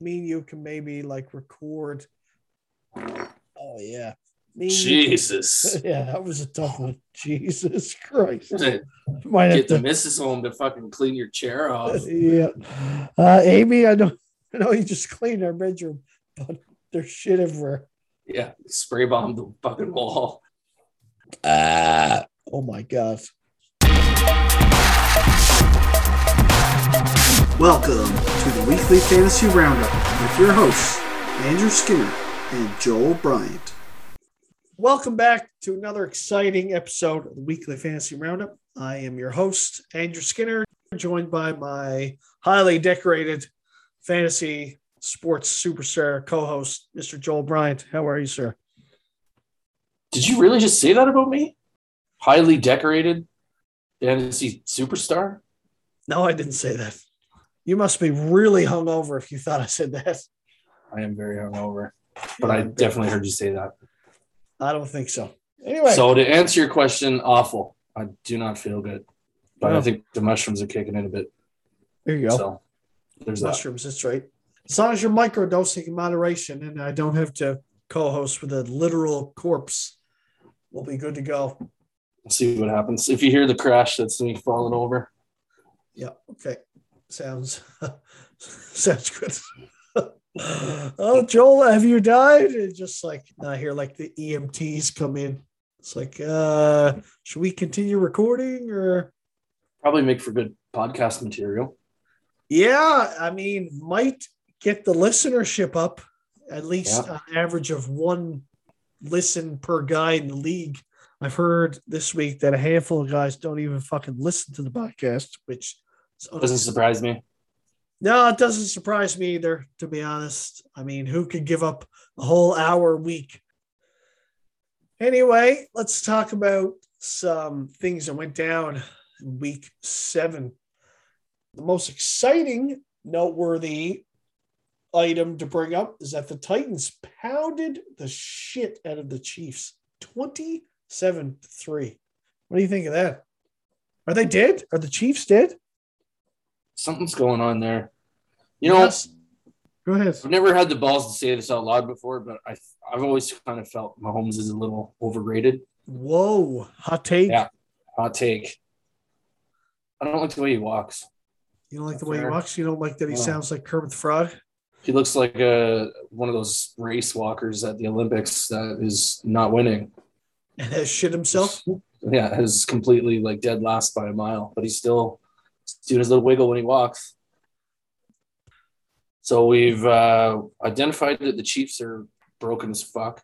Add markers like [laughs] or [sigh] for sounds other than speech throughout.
me and you can maybe like record. Oh yeah. Me Jesus. [laughs] yeah, that was a tough one. [sighs] Jesus Christ. Get [laughs] Might have the to missus home to fucking clean your chair off. [laughs] yeah. Uh, Amy, I know I know you just cleaned our bedroom, but there's shit everywhere. Yeah, spray bomb the fucking wall. Ah, oh my god. Welcome to the weekly fantasy roundup with your hosts, Andrew Skinner and Joel Bryant. Welcome back to another exciting episode of the Weekly Fantasy Roundup. I am your host, Andrew Skinner, joined by my highly decorated fantasy sports superstar co-host, Mr. Joel Bryant. How are you, sir? Did you really just say that about me? Highly decorated fantasy superstar? No, I didn't say that. You must be really hungover if you thought I said that. I am very hungover, but I definitely heard you say that. I don't think so. Anyway, So to answer your question, awful. I do not feel good, but Oh. I think the mushrooms are kicking in a bit. there you go. So there's that. mushrooms. That's right. As long as you're microdosing in moderation, and I don't have to co-host with a literal corpse, we'll be good to go. We'll see what happens. If you hear the crash, that's me falling over. Yeah. Okay. Sounds [laughs] sounds good. oh, Joel, have you died? And just like I hear like the EMTs come in. It's like, uh, should we continue recording or? Probably make for good podcast material. Yeah, I mean, might get the listenership up at least Yeah. an average of one listen per guy in the league. I've heard this week that a handful of guys don't even fucking listen to the podcast, which is Doesn't surprise me. no, it doesn't surprise me either, to be honest. I mean, who could give up a whole hour a week? Anyway, let's talk about some things that went down in week seven. The most exciting, noteworthy item to bring up is that the Titans pounded the shit out of the Chiefs 27 3. What do you think of that? Are they dead? Are the Chiefs dead? Something's going on there. You know, Yes. Go ahead. I've never had the balls to say this out loud before, but I, I've always kind of felt Mahomes is a little overrated. Whoa, hot take. Yeah. Hot take. I don't like the way he walks. You don't like the way he walks. You don't like that he No. sounds like Kermit the Frog. He looks like a, one of those race walkers at the Olympics that is not winning. and has shit himself. Yeah, is completely like dead last by a mile, but he's still doing his little wiggle when he walks. So we've uh, identified that the Chiefs are broken as fuck.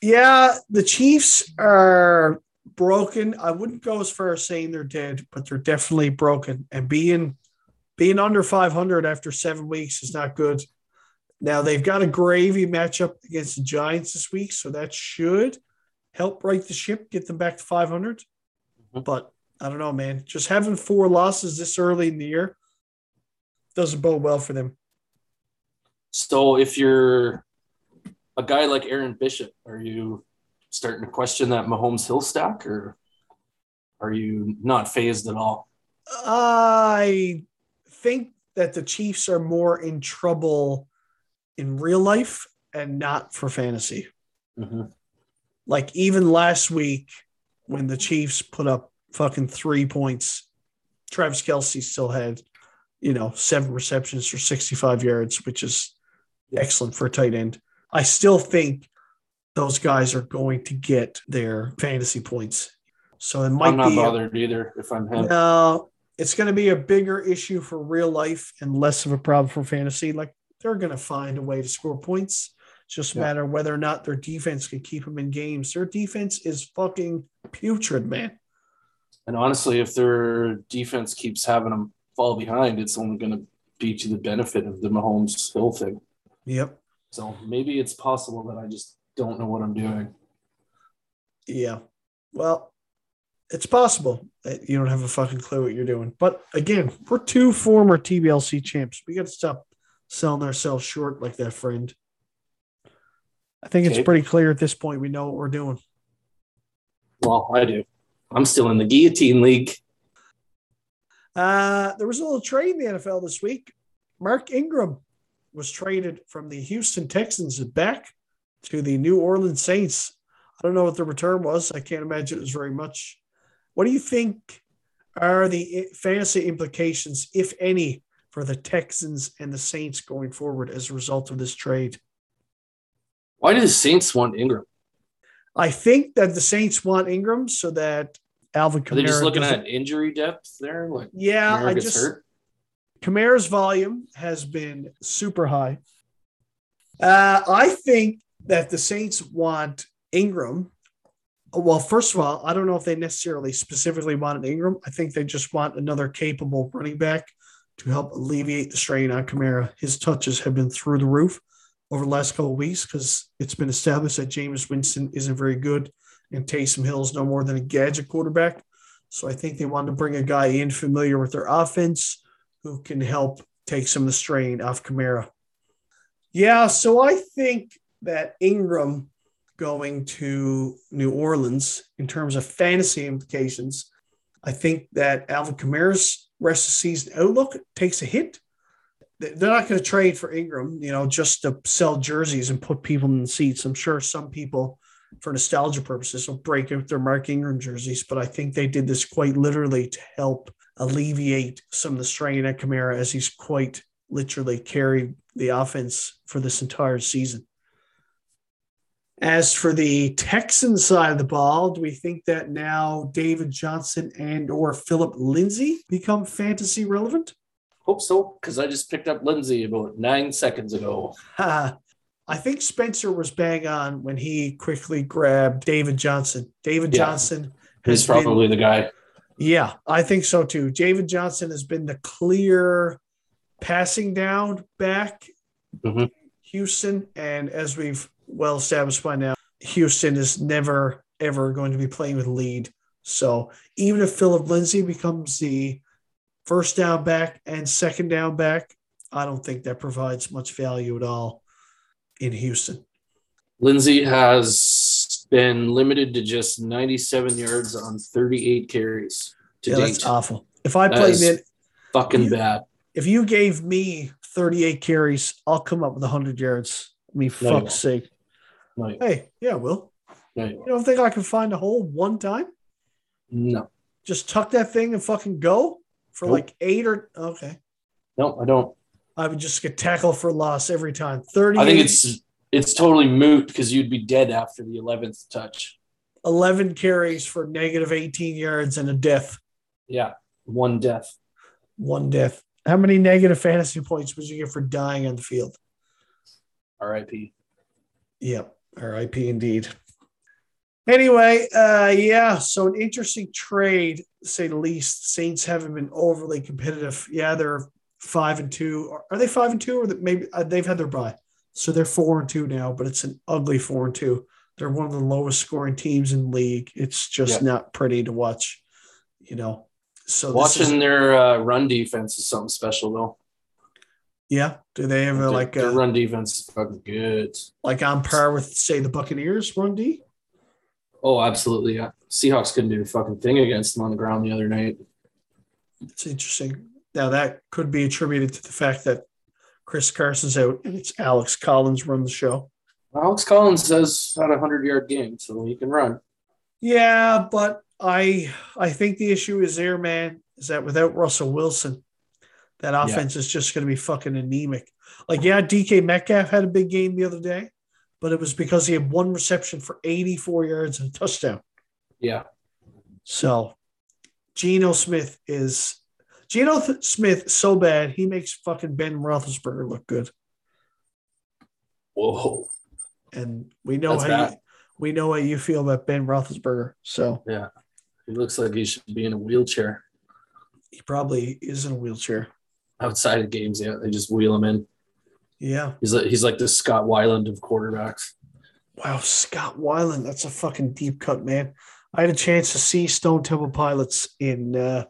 Yeah, the Chiefs are broken. I wouldn't go as far as saying they're dead, but they're definitely broken. And being being under 500 after seven weeks is not good. Now they've got a gravy matchup against the Giants this week, so that should help right the ship, get them back to 500. Mhm. But I don't know, man. Just having four losses this early in the year doesn't bode well for them. So if you're a guy like Aaron Bishop, are you starting to question that Mahomes Hill stack, or are you not phased at all? I think that the Chiefs are more in trouble in real life and not for fantasy. Mhm. Like even last week when the Chiefs put up fucking three points, Travis Kelce still had, you know, seven receptions for 65 yards, which is excellent for a tight end. I still think those guys are going to get their fantasy points. So it might I'm not be bothered either if I'm him. no, it's going to be a bigger issue for real life and less of a problem for fantasy. Like they're going to find a way to score points. It's just a Yeah. matter whether or not their defense can keep them in games. Their defense is fucking putrid, man. And honestly, if their defense keeps having them fall behind, it's only going to be to the benefit of the Mahomes Hill thing. Yep. So maybe it's possible that I just don't know what I'm doing. Yeah. Well, it's possible that you don't have a fucking clue what you're doing. But again, we're two former TBLC champs. We got to stop selling ourselves short like that, friend. I think it's pretty clear at this point we know what we're doing. Well, I do. I'm still in the guillotine league. Uh, there was a little trade in the NFL this week. Mark Ingram was traded from the Houston Texans back to the New Orleans Saints. I don't know what the return was. I can't imagine it was very much. What do you think are the fantasy implications, if any, for the Texans and the Saints going forward as a result of this trade? Why do the Saints want Ingram? I think that the Saints want Ingram so that Alvin Kamara. Are they just looking at injury depth there? Like Yeah, Kamara I just hurt? Kamara's volume has been super high. Uh, I think that the Saints want Ingram. Well, first of all, I don't know if they necessarily specifically wanted Ingram. I think they just want another capable running back to help alleviate the strain on Kamara. His touches have been through the roof over the last couple of weeks because it's been established that Jameis Winston isn't very good and Taysom Hill is no more than a gadget quarterback. So I think they wanted to bring a guy in familiar with their offense who can help take some of the strain off Kamara. Yeah, so I think that Ingram going to New Orleans in terms of fantasy implications, I think that Alvin Kamara's rest of season outlook takes a hit. They're not going to trade for Ingram, you know, just to sell jerseys and put people in the seats. I'm sure some people, for nostalgia purposes, will break out their Mark Ingram jerseys, but I think they did this quite literally to help alleviate some of the strain at Kamara as he's quite literally carried the offense for this entire season. As for the Texan side of the ball, do we think that now David Johnson and or Philip Lindsay become fantasy relevant? Hope so, because I just picked up Lindsay about nine seconds ago. [laughs] I think Spencer was bang on when he quickly grabbed David Johnson. David Yeah. Johnson is has been- probably the guy. Yeah, I think so too. David Johnson has been the clear passing down back. Mhm. Houston, and as we've well established by now, Houston is never ever going to be playing with lead. So even if Philip Lindsay becomes the first down back and second down back, I don't think that provides much value at all in Houston. Lindsay has been limited to just 97 yards on 38 carries to yeah, date. that's awful. If I That played it, Fucking You- bad. if you gave me 38 carries, I'll come up with 100 yards. I mean, No, fuck's sake. Like, Hey, yeah, Will. no, You don't think I can find a hole one time? no, Just tuck that thing and fucking go for Nope. like eight or okay. no, I don't. I would just get tackled for loss every time. 30, I think it's it's totally moot because you'd be dead after the 11th touch. 11 carries for negative 18 yards and a death. Yeah, one death. One death. How many negative fantasy points would you get for dying on the field? R.I.P. Yep. RIP indeed. Anyway, uh, yeah, so an interesting trade, say the least. Saints haven't been overly competitive. Yeah, they're five and two. Are- they five and two, or that maybe uh, they've had their bye? So they're four and two now, but it's an ugly four and two. They're one of the lowest scoring teams in the league. It's just Yeah. not pretty to watch, you know. So Watching is, their uh, run defense is something special though. yeah, do they have a, like their a, run defense is fucking good. like on par with say the Buccaneers run D? Oh, absolutely. Yeah. Seahawks couldn't do a fucking thing against them on the ground the other night. It's interesting. Now that could be attributed to the fact that Chris Carson's out and it's Alex Collins run the show. Alex Collins has had a hundred yard game, so he can run. Yeah, but I I think the issue is there, man, is that without Russell Wilson, that offense is just going to be fucking anemic. Like, yeah, DK Metcalf had a big game the other day, but it was because he had one reception for 84 yards and a touchdown. Yeah. So Geno Smith is Geno Th- Smith so bad he makes fucking Ben Roethlisberger look good, Whoa. and we know That's how bad. you, we know how you feel about Ben Roethlisberger. So yeah, He looks like he should be in a wheelchair. he probably is in a wheelchair. Outside of games, yeah, they just wheel him in. Yeah. He's like he's like the Scott Weiland of quarterbacks. Wow, Scott Weiland, that's a fucking deep cut, man. I had a chance to see Stone Temple Pilots in uh,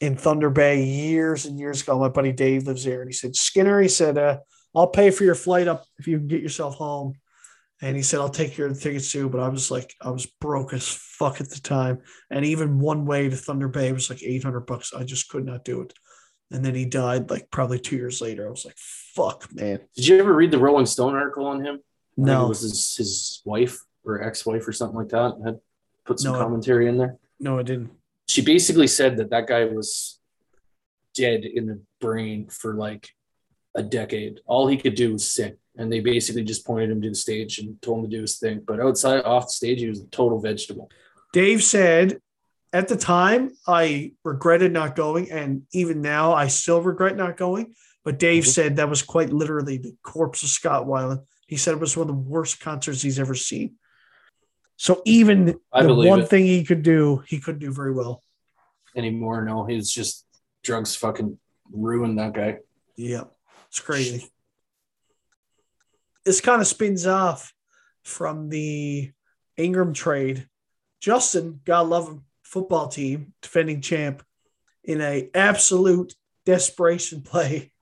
in Thunder Bay years and years ago. My buddy Dave lives there, and he said, Skinner, he said, uh, I'll pay for your flight up if you can get yourself home. And he said, I'll take your tickets too. But I was like, I was broke as fuck at the time. And even one way to Thunder Bay was like 800 bucks. I just could not do it. And then he died like probably two years later. I was like, fuck, man. Did you ever read the Rolling Stone article on him? No, it was his, his wife or ex-wife or something like that had put some No. commentary in there. no, I didn't. She basically said that that guy was dead in the brain for like a decade. All he could do was sing, and they basically just pointed him to the stage and told him to do his thing. But outside, off the stage, he was a total vegetable. Dave said, at the time, I regretted not going, and even now, I still regret not going. But Dave Mhm. said that was quite literally the corpse of Scott Weiland. He said it was one of the worst concerts he's ever seen. So even I the one it. thing he could do, he couldn't do very well. Anymore, no, he's just drugs fucking ruined that guy. Yeah, it's crazy. This kind of spins off from the Ingram trade. Justin, God love him, football team, defending champ, in a absolute desperation play,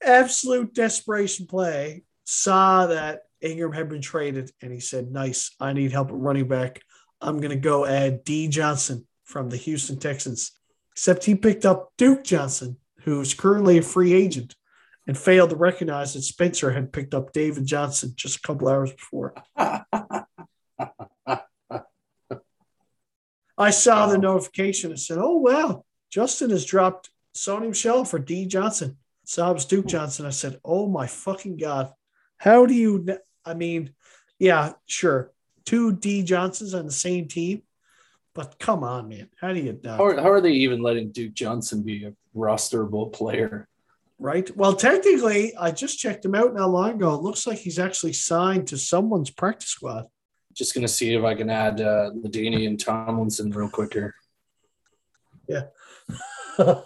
absolute desperation play, saw that Ingram had been traded, and he said, "Nice, I need help at running back. I'm going to go add D Johnson from the Houston Texans." Except he picked up Duke Johnson, who's currently a free agent and failed to recognize that Spencer had picked up David Johnson just a couple hours before. I saw the notification and said, "Oh wow, Justin has dropped Sony Michel for D Johnson." Was Duke hmm. Johnson. I said, "Oh my fucking god, how do you?" I mean, yeah, sure, two D Johnsons on the same team, but come on, man, how do you not? How are, how are they even letting Duke Johnson be a rosterable player? Right. Well, technically, I just checked him out not long ago. It looks like he's actually signed to someone's practice squad. Just gonna see if I can add uh, LaDainian and Tomlinson real [laughs]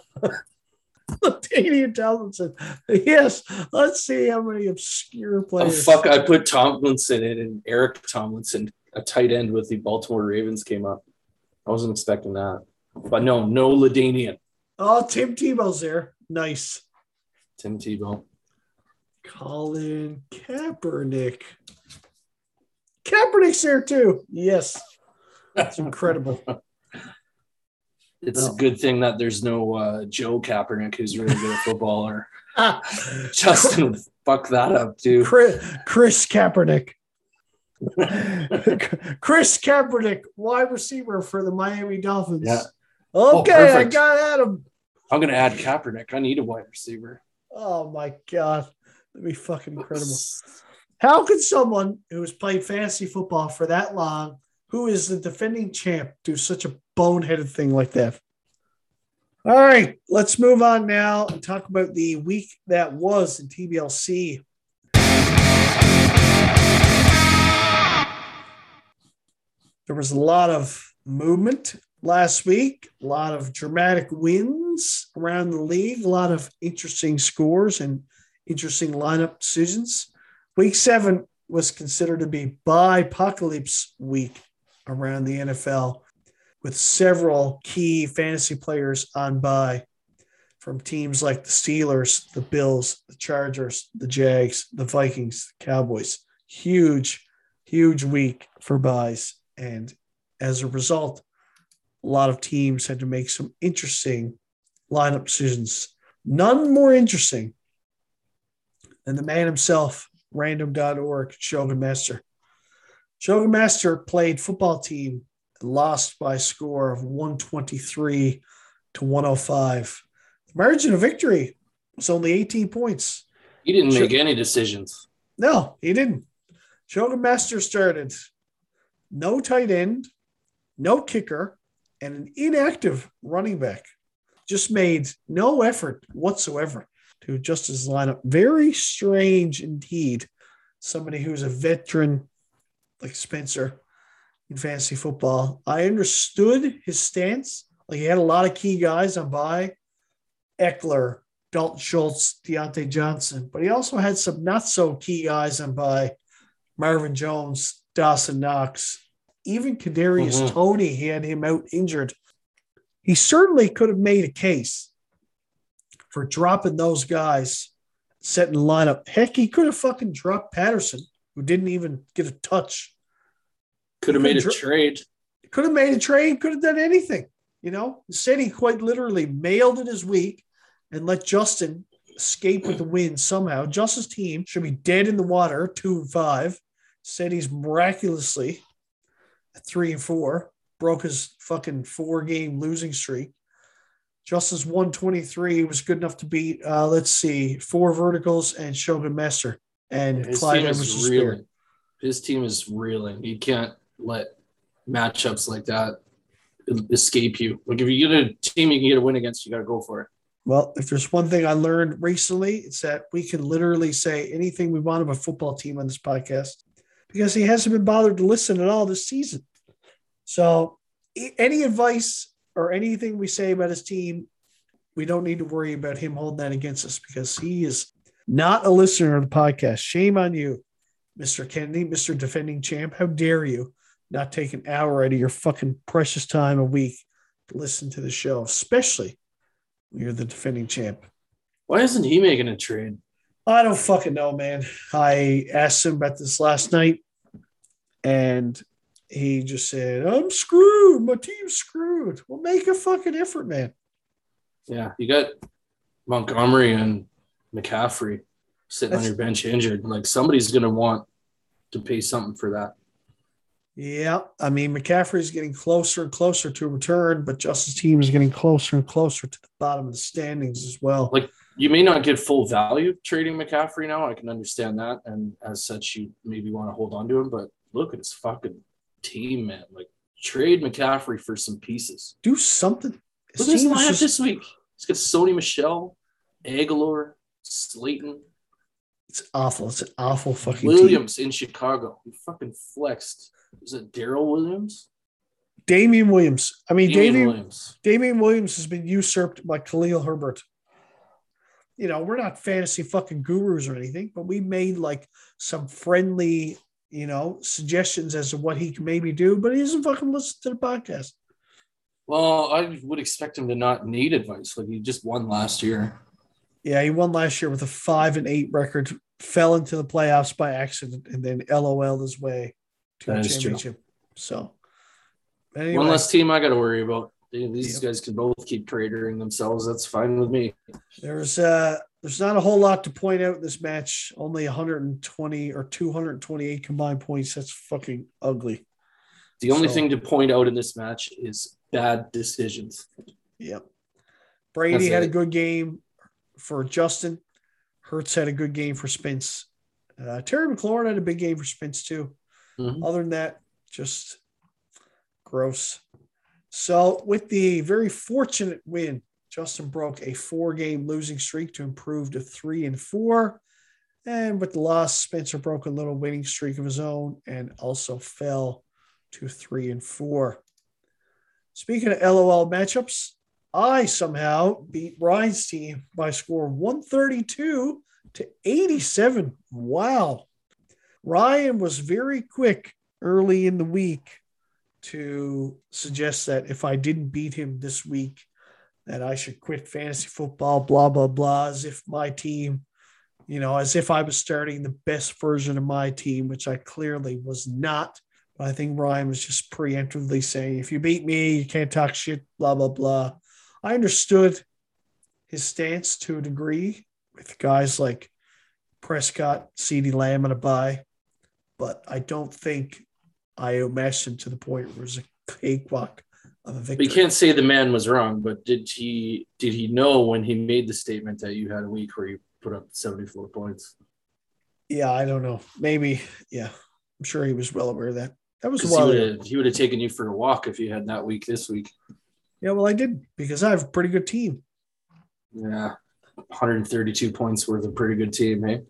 Daniel Tomlinson. Yes. Let's see how many obscure Oh players. fuck! I put Tomlinson in, and Eric Tomlinson, a tight end with the Baltimore Ravens, came up. I wasn't expecting that, but no, no LaDainian. Oh, Tim Tebow's there. Nice. Tim Tebow. Colin Kaepernick. Kaepernick's there too. Yes. That's incredible. [laughs] It's No. a good thing that there's no uh, Joe Kaepernick who's really good at football, or [laughs] Justin would fuck that up too. Chris, Chris Kaepernick. [laughs] Chris Kaepernick, wide receiver for the Miami Dolphins. Yeah. Oh, Okay, I perfect. got Adam. I'm gonna add Kaepernick. I need a wide receiver. Oh my god, that'd be fucking incredible. How could someone who has played fantasy football for that long, who is the defending champ, do such a boneheaded thing like that? All right, let's move on now and talk about the week that was in TBLC. There was a lot of movement last week, a lot of dramatic wins around the league, a lot of interesting scores and interesting lineup decisions. Week seven was considered to be bye apocalypse week around the NFL, with several key fantasy players on bye from teams like the Steelers, the Bills, the Chargers, the Jags, the Vikings, the Cowboys. Huge, huge week for byes. And as a result, a lot of teams had to make some interesting lineup decisions. None more interesting than the man himself, random.org, Shogun Master. Shogun Master played football team lost by a score of 123 to 105. The margin of victory was only 18 points. He didn't make any decisions. No, he didn't. Shogun Master started no tight end, no kicker, and an inactive running back. Just made no effort whatsoever to adjust his lineup. Very strange indeed. Somebody who's a veteran like Spencer in fantasy football. I understood his stance. Like he had a lot of key guys on bye Ekeler, Dalton Schultz, Diontae Johnson, but he also had some not so key guys on bye Marvin Jones, Dawson Knox, even Kadarius Mhm. Toney. He had him out injured. He certainly could have made a case for dropping those guys, setting the lineup. Heck, he could have fucking dropped Patterson, who didn't even get a touch. Could have made a trade. Could have made a trade, could have done anything. You know, instead he quite literally mailed it his week and let Justin escape with the win somehow. Justin's team should be dead in the water, two and five. Said he's miraculously at three and four, broke his fucking four game losing streak. Justin's 123 was good enough to beat, uh, let's see, four verticals and Shogun Master. And His Clyde team Edwards is reeling. His team is reeling. You can't let matchups like that escape you. Like if you get a team you can get a win against, you got to go for it. Well, if there's one thing I learned recently, it's that we can literally say anything we want of a football team on this podcast because he hasn't been bothered to listen at all this season. So, any advice or anything we say about his team, we don't need to worry about him holding that against us because he is not a listener of the podcast. Shame on you, Mr. Kennedy, Mr. Defending Champ. How dare you not take an hour out of your fucking precious time a week to listen to the show, especially when you're the defending champ. Why isn't he making a trade? I don't fucking know, man. I asked him about this last night, and he just said, "I'm screwed. My team's screwed." Well, make a fucking effort, man. Yeah, you got Montgomery and McCaffrey sitting That's- on your bench injured. Like somebody's gonna want to pay something for that. Yeah, I mean McCaffrey's getting closer and closer to return, but Justice team is getting closer and closer to the bottom of the standings as well. Like you may not get full value trading McCaffrey now. I can understand that, and as such, you maybe want to hold on to him. But look at his fucking team, man. Like trade McCaffrey for some pieces. Do something. His Look at his lineup just- this week. He's got Sony Michel, Aguilar, Slayton, it's awful. It's an awful fucking team. Williams in Chicago. He fucking flexed. Is it Daryl Williams? Damien Williams. I mean, Damien Damien Williams. Damien Williams has been usurped by Khalil Herbert. You know, we're not fantasy fucking gurus or anything, but we made like some friendly, you know, suggestions as to what he can maybe do, but he doesn't fucking listen to the podcast. Well, I would expect him to not need advice. Like he just won last year. Yeah, he won last year with a five and eight record, fell into the playoffs by accident, and then LOL his way to That a is true. championship. So, anyway, One less team I got to worry about. These Yep. guys can both keep cratering themselves. That's fine with me. There's uh there's not a whole lot to point out in this match. Only 120 or 228 combined points. That's fucking ugly. The only So- thing to point out in this match is bad decisions. Yep. Brady That's had a good game for Justin. Hurts had a good game for Spence. Uh, Terry McLaurin had a big game for Spence too. Mhm. Other than that, just gross. So, with the very fortunate win, Justin broke a four game losing streak to improve to three and four. And with the loss, Spencer broke a little winning streak of his own and also fell to three and four. Speaking of LOL matchups, I somehow beat Ryan's team by score 132 to 87. Wow. Ryan was very quick early in the week to suggest that if I didn't beat him this week, that I should quit fantasy football, blah, blah, blah, as if my team, you know, as if I was starting the best version of my team, which I clearly was not. But I think Ryan was just preemptively saying, if you beat me, you can't talk shit, blah, blah, blah. I understood his stance to a degree with guys like Prescott, CeeDee Lamb, and a bye, but I don't think I matched him to the point where it was a cakewalk of a victory. you can't say the man was wrong. But did he did he know when he made the statement that you had a week where you put up seventy four points? Yeah, I don't know. Maybe, yeah. I'm sure he was well aware of that. That was a while he would have taken you for a walk if you had that week this week. Yeah, well, I did because I have a pretty good team. Yeah, 132 points worth a pretty good team, hey?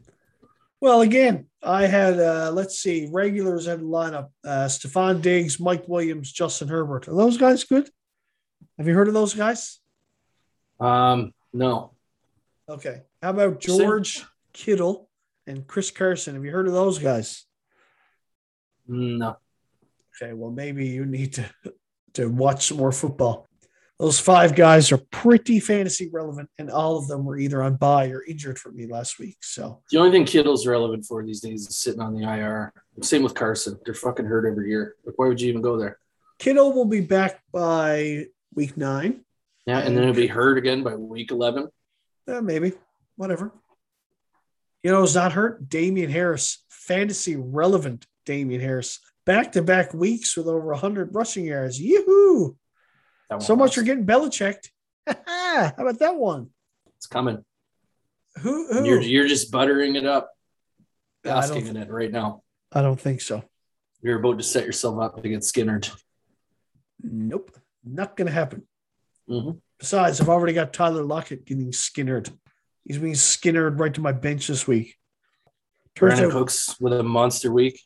Well, again, I had uh let's see, regulars had a lineup. Uh Stefon Diggs, Mike Williams, Justin Herbert. Are those guys good? Have you heard of those guys? Um, no, Okay. How about George Kittle and Chris Carson? Have you heard of those guys? no. Okay, well, maybe you need to to watch some more football. Those five guys are pretty fantasy relevant, and all of them were either on bye or injured for me last week. So The only thing Kittle's relevant for these days is sitting on the IR. Same with Carson. They're fucking hurt every year. Like, why would you even go there? Kittle will be back by week nine. Yeah, and then he'll be hurt again by week 11. Uh, maybe. whatever. You know, it's not hurt. Damien Harris, fantasy relevant Damien Harris, back to back weeks with over 100 rushing yards. Yoo-hoo! That So much for getting Belichicked. [laughs] How about that one? It's coming. Who? who? You're you're just buttering it up, I don't, basking in it right now. I don't think so. You're about to set yourself up to get skinnered. Nope. Not going to happen. Mhm. Besides, I've already got Tyler Lockett getting skinnered. He's being skinnered right to my bench this week. Turns Brandin out, Cooks with a monster week.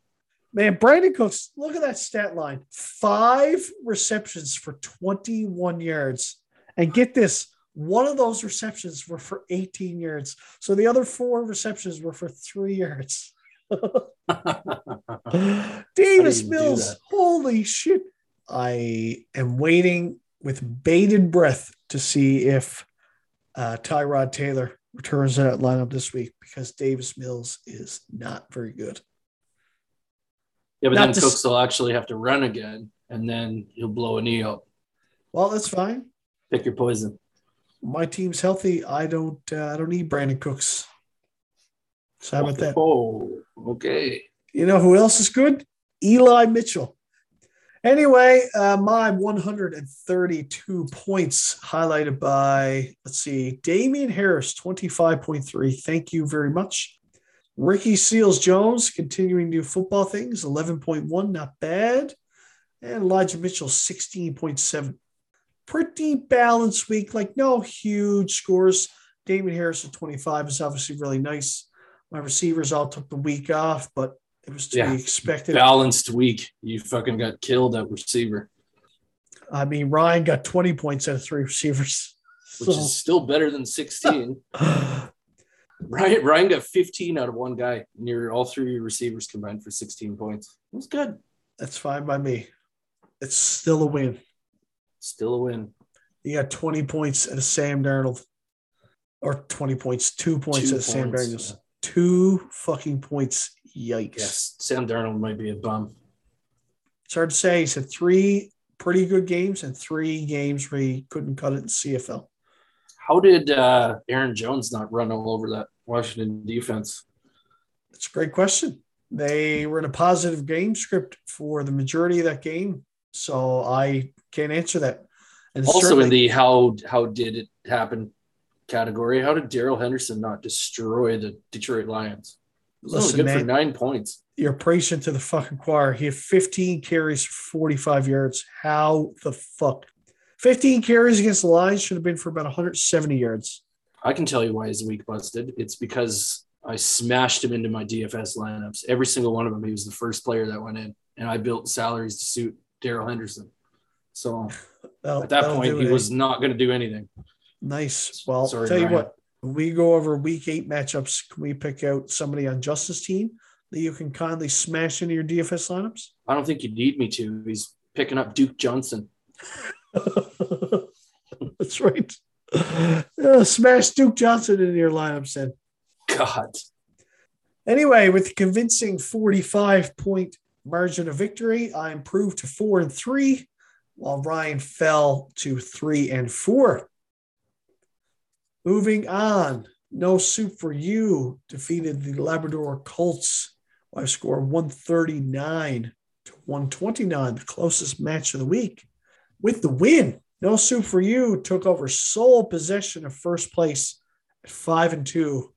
Man, Brandin Cooks, look at that stat line five receptions for 21 yards. And get this one of those receptions were for 18 yards. So the other four receptions were for three yards. [laughs] [laughs] Davis do you do Mills, holy shit. I am waiting with bated breath to see if uh, Tyrod Taylor returns that lineup this week because Davis Mills is not very good. Yeah, but Not then to Cooks will actually have to run again, and then he'll blow a knee out. Well, that's fine. Pick your poison. My team's healthy. I don't. Uh, I don't need Brandin Cooks. So how about that? Oh, okay. You know who else is good? Eli Mitchell. Anyway, uh, my 132 points highlighted by, let's see, Damien Harris, 25.3. Thank you very much. Ricky Seals Jones, continuing to do football things, 11.1, not bad. And Elijah Mitchell, 16.7. Pretty balanced week, like no huge scores. Damien Harris at 25 is obviously really nice. My receivers all took the week off, but it was to Yeah. be expected. Balanced week. You fucking got killed at receiver, I mean, Ryan got 20 points out of three receivers. which is still better than 16. [laughs] Ryan, Ryan got 15 out of one guy. And your all three receivers combined for 16 points. It was good. That's fine by me. It's still a win. Still a win. You got 20 points out of Sam Darnold. Or 20 points, two points Two out of Sam points, Darnold. yeah. Two fucking points. Yikes. Yes, Sam Darnold might be a bum. It's hard to say. He's had three pretty good games and three games where he couldn't cut it in CFL. How did uh, Aaron Jones not run all over that Washington defense? That's a great question. They were in a positive game script for the majority of that game. So I can't answer that. And Also, in the how how did it happen category, how did Darrell Henderson not destroy the Detroit Lions? It was only Listen, good man, for nine points. you're preaching to the fucking choir. He had 15 carries for 45 yards. How the fuck? 15 carries against the Lions should have been for about 170 yards. I can tell you why his week busted. It's because I smashed him into my DFS lineups. Every single one of them. He was the first player that went in, and I built salaries to suit Darrell Henderson. So at that point, he was not going to do anything. nice. Well, Sorry, tell you what, we go over week eight matchups. Can we pick out somebody on Justice team that you can kindly smash into your DFS lineups? I don't think you need me to. He's picking up Duke Johnson. [laughs] That's right. Uh, smash Duke Johnson in your lineups then. God, Anyway, with the convincing 45 point margin of victory, I improved to four and three, while Ryan fell to three and four. Moving on, no soup for you defeated the Labrador Colts by a score of 139 to 129, the closest match of the week. With the win, no soup for you took over sole possession of first place at five and two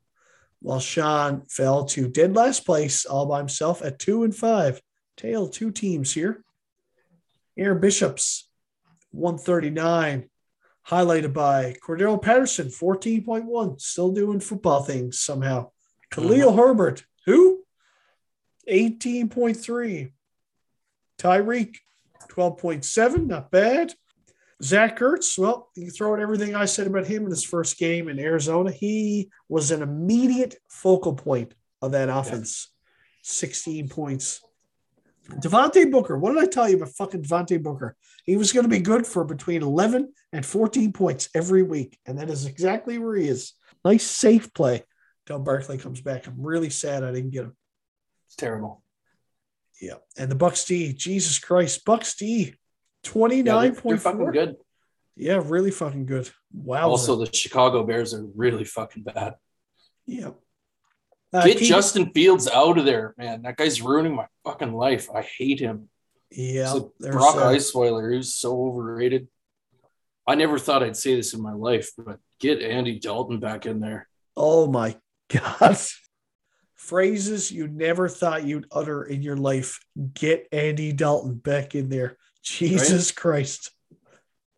while Sean fell to dead last place all by himself at two and five. Tail two teams here. Aaron Bishops, 139, highlighted by Cordarrelle Patterson, 14.1, still doing football things somehow. Khalil uh-huh. Herbert, who? 18.3. Tyreek, 12.7, not bad. Zach Ertz, well, you throw out everything I said about him in his first game in Arizona. He was an immediate focal point of that offense. 16 points. Devontae Booker, what did I tell you about fucking Devontae Booker? He was going to be good for between 11 and 14 points every week. And that is exactly where he is. Nice, safe play until Barkley comes back. I'm really sad I didn't get him. it's terrible. Yeah. And the Bucs D, Jesus Christ, Bucs D, Yeah, they're, they're 29.4. fucking good. Yeah, really fucking good. Wow. Also, the Chicago Bears are really fucking bad. Yeah. Uh, Get Justin Fields out of there, man. That guy's ruining my fucking life. I hate him. Yeah. Like Brock uh, Osweiler, who's so overrated. I never thought I'd say this in my life, but get Andy Dalton back in there. Oh my [laughs] God. Phrases you never thought you'd utter in your life. Get Andy Dalton back in there. Jesus Christ.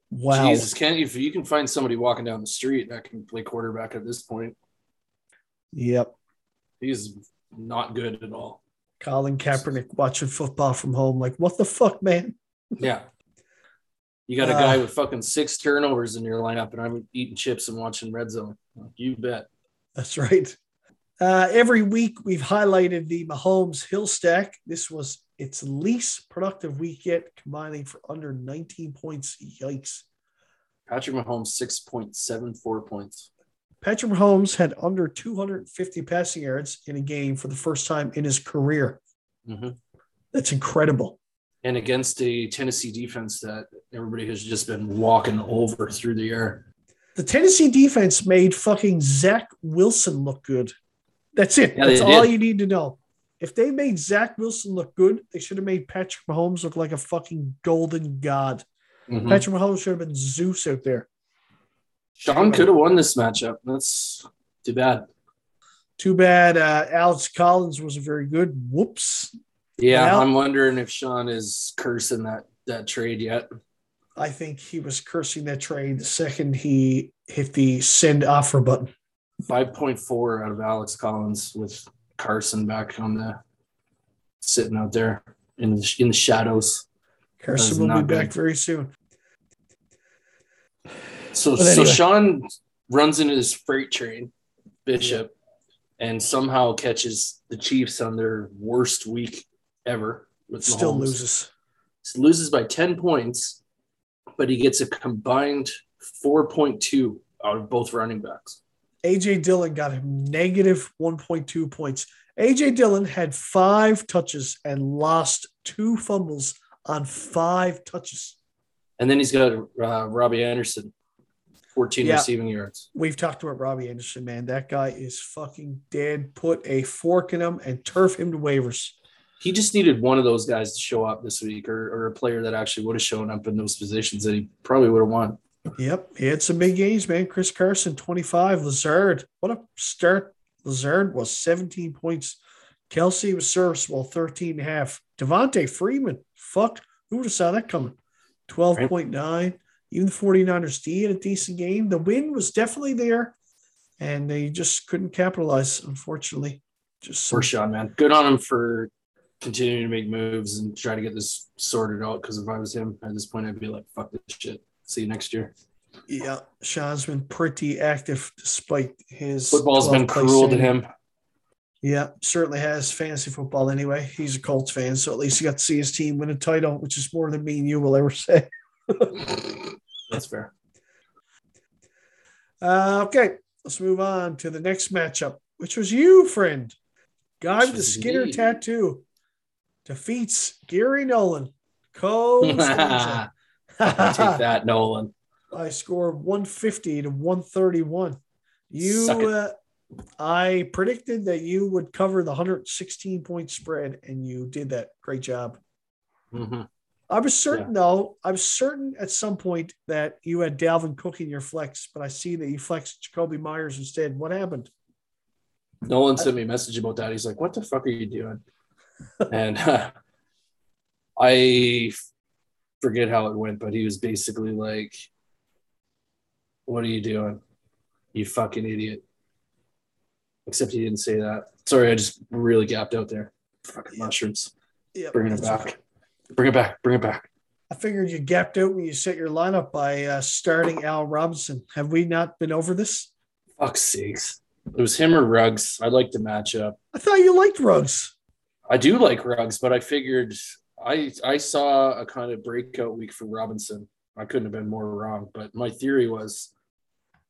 Wow. Jesus, can't you? If you can find somebody walking down the street that can play quarterback at this point, Yep. he's not good at all. Colin Kaepernick watching football from home. Like, what the fuck, man? Yeah. You got a Uh, guy with fucking six turnovers in your lineup, and I'm eating chips and watching Red Zone. You bet. That's right. Uh, every week we've highlighted the Mahomes Hill stack. This was its least productive week yet, combining for under 19 points. Yikes. Patrick Mahomes, 6.74 points. Patrick Mahomes had under 250 passing yards in a game for the first time in his career. Mhm. That's incredible. And against a Tennessee defense that everybody has just been walking over through the air. The Tennessee defense made fucking Zach Wilson look good. That's it. Yeah, That's all did. you need to know. If they made Zach Wilson look good, they should have made Patrick Mahomes look like a fucking golden god. Mhm. Patrick Mahomes should have been Zeus out there. Sean could have won this matchup. That's too bad. Too bad uh, Alex Collins wasn't very good. Whoops. Yeah, Well- I'm wondering if Sean is cursing that that trade yet. I think he was cursing that trade the second he hit the send offer button. 5.4 out of Alex Collins with Carson back on the sitting out there in the, in the shadows. Carson will be not back very soon. So But so. Sean runs into his freight train, Bishop, and somehow catches the Chiefs on their worst week ever with Still Mahomes. loses. loses by 10 points, but he gets a combined 4.2 out of both running backs. AJ Dillon got him negative 1.2 points. AJ Dillon had five touches and lost two fumbles on five touches. And then he's got uh, Robbie Anderson, 14 Yeah. receiving yards. We've talked about Robbie Anderson, man. That guy is fucking dead. Put a fork in him and turf him to waivers. He just needed one of those guys to show up this week or, or a player that actually would have shown up in those positions that he probably would have won. Yep, he had some big games, man. Chris Carson, 25. Lazard, what a start. Lazard was 17 points. Kelce was serviceable, 13 and a half. Devonta Freeman, fuck, who would have saw that coming? 12.9. Even the 49ers D had a decent game. The win was definitely there, and they just couldn't capitalize, unfortunately. Just For Sean, man. Good on him for continuing to make moves and try to get this sorted out. Because if I was him at this point, I'd be like, fuck this shit. See you next year. yeah, Sean's been pretty active despite his football's been cruel to him. Yeah, certainly has fantasy football anyway. He's a Colts fan, so at least he got to see his team win a title, which is more than me and you will ever say. [laughs] That's fair. Uh, okay, let's move on to the next matchup, which was you, friend. Guy Which with the Skinner me. tattoo defeats Gary Nolan. [laughs] Co Take [laughs] that, Nolan. I score 150 to 131. You, uh, I predicted that you would cover the 116 point spread, and you did that. Great job. hmm I was certain, though, I was certain at some point that you had Dalvin Cook in your flex, but I see that you flexed Jakobi Meyers instead. What happened? Nolan sent me a message about that. He's like, "What the fuck are you doing?" [laughs] and uh, I forget how it went, but he was basically like, "What are you doing, you fucking idiot?" Except he didn't say that. Sorry, I just really gapped out there. Fucking mushrooms. Yeah, Bringing it back. Bring it back. Bring it back. I figured you gapped out when you set your lineup by uh, starting Al Robinson. Have we not been over this? Fuck sakes. It was him or Ruggs. I like the matchup. I thought you liked Ruggs. I do like Ruggs, but I figured I I saw a kind of breakout week for Robinson. I couldn't have been more wrong, but my theory was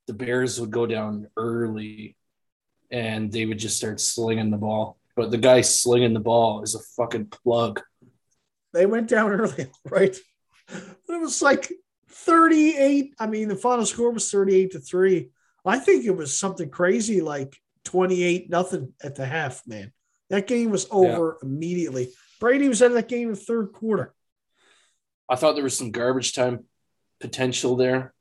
the Bears would go down early and they would just start slinging the ball. But the guy slinging the ball is a fucking plug. They went down early, [laughs] right? It was like 38. I mean, the final score was 38 to 3. I think it was something crazy like 28 nothing at the half, man. That game was over immediately. Brady was out of that game in the third quarter. I thought there was some garbage time potential there.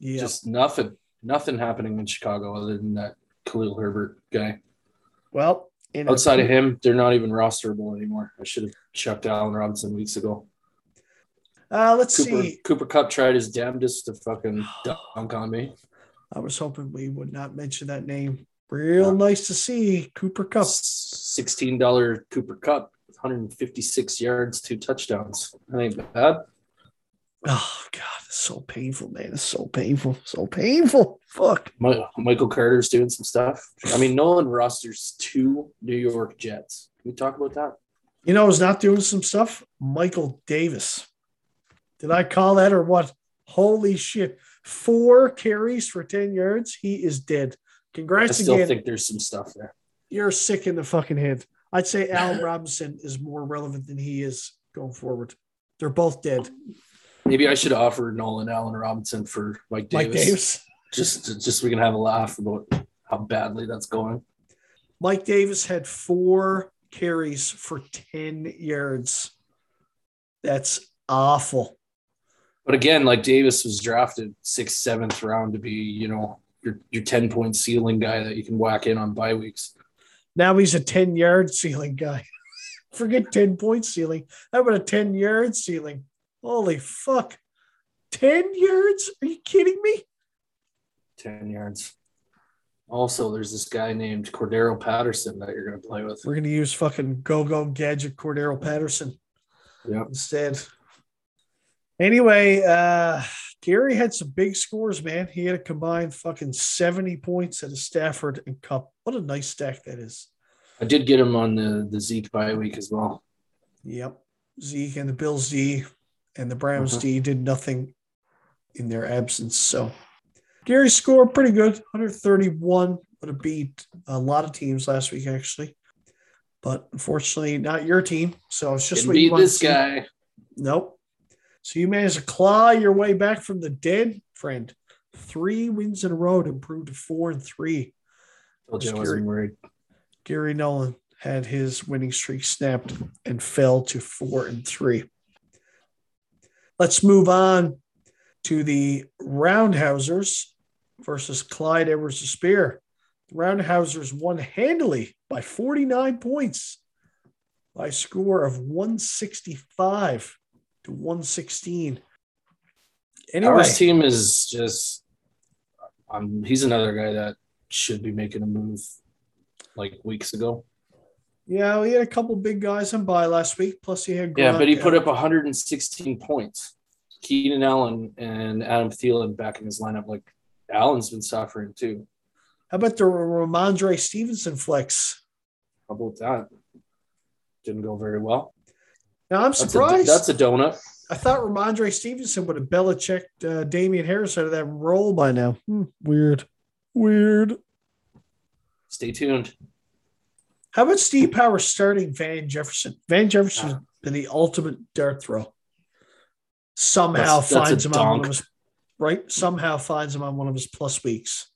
Yeah. Just nothing, nothing happening in Chicago other than that Khalil Herbert guy. well, Outside of him, they're not even rosterable anymore. I should have chucked Allen Robinson weeks ago. uh, let's Cooper see. Cooper Kupp tried his damnedest to fucking [sighs] dunk on me. I was hoping we would not mention that name. Real nice to see Cooper Kupp. Sixteen dollar Cooper Kupp, 156 yards, two touchdowns. That ain't bad. Oh God, it's so painful, man. It's so painful. So painful. Fuck. Mi- Michael Carter's doing some stuff. I mean, Nolan rosters two New York Jets. Can we talk about that? You know, who's not doing some stuff? Michael Davis. Did I call that or what? Holy shit. Four carries for 10 yards. He is dead. Congrats again. I still again. think there's some stuff there. You're sick in the fucking head. I'd say Allen Robinson is more relevant than he is going forward. They're both dead. Maybe I should offer Nolan Allen Robinson for Mike Davis. Mike Davis. Just, just so we can have a laugh about how badly that's going. Mike Davis had four carries for 10 yards. That's awful. But again, like Davis was drafted sixth, seventh round to be, you know, your your 10 point ceiling guy that you can whack in on bye weeks. Now he's a 10 yard ceiling guy. [laughs] Forget 10 point ceiling. How about a 10 yard ceiling? Holy fuck. 10 yards? Are you kidding me? 10 yards. Also, there's this guy named Cordarrelle Patterson that you're going to play with. We're going to use fucking go go gadget Cordarrelle Patterson Yeah. instead. Anyway, uh, Gary had some big scores, man. He had a combined fucking 70 points at a Stafford and Kupp. What a nice stack that is. I did get him on the, the Zeke bye week as well. Yep. Zeke and the Bills D and the Browns Mhm. D did nothing in their absence. So Gary scored pretty good 131. Would have beat a lot of teams last week, actually. But unfortunately, not your team. So it's just Didn't what you want to this see. guy. Nope. So you managed to claw your way back from the dead, friend. Three wins in a row to improve to four and three. Told you I wasn't worried. Gary Nolan had his winning streak snapped and fell to four and three. Let's move on to the Roundhousers versus Clyde Edwards Spear. The Roundhousers won handily by 49 points by a score of 165 to 116. Anyway, Our team is just, um, he's another guy that should be making a move like weeks ago. yeah, we had a couple big guys on by last week. Plus, he had Yeah, but he put up 116 points. Keenan Allen and Adam Thielen back in his lineup. Like Allen's been suffering too. How about the Rhamondre Stevenson flex? How about that? Didn't go very well. Now I'm That's a, surprised. that's a donut. I thought Rhamondre Stevenson would have Belichicked uh, Damien Harris out of that role by now. Hmm, weird, weird. Stay tuned. How about Steve Power starting Van Jefferson? Van Jefferson's been the ultimate dart throw. Somehow That's- that's finds him on one of his right. Somehow finds him on one of his plus weeks.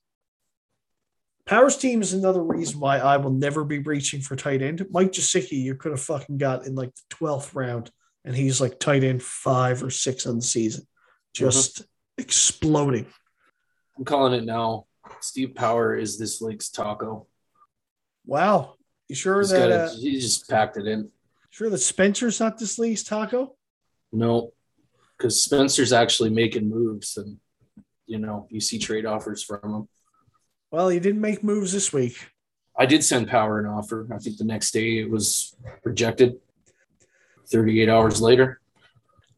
Powers team is another reason why I will never be reaching for tight end. Mike Gesicki, you could have fucking got in like the twelfth round, and he's like tight end five or six on the season, just exploding. I'm calling it now. Steve Power is this league's taco. Wow, you sure He's that got uh. He just packed it in. sure that Spencer's not this league's taco? No, because Spencer's actually making moves, and you know you see trade offers from him. Well, he didn't make moves this week. I did send Power an offer. I think the next day it was rejected. 38 hours later.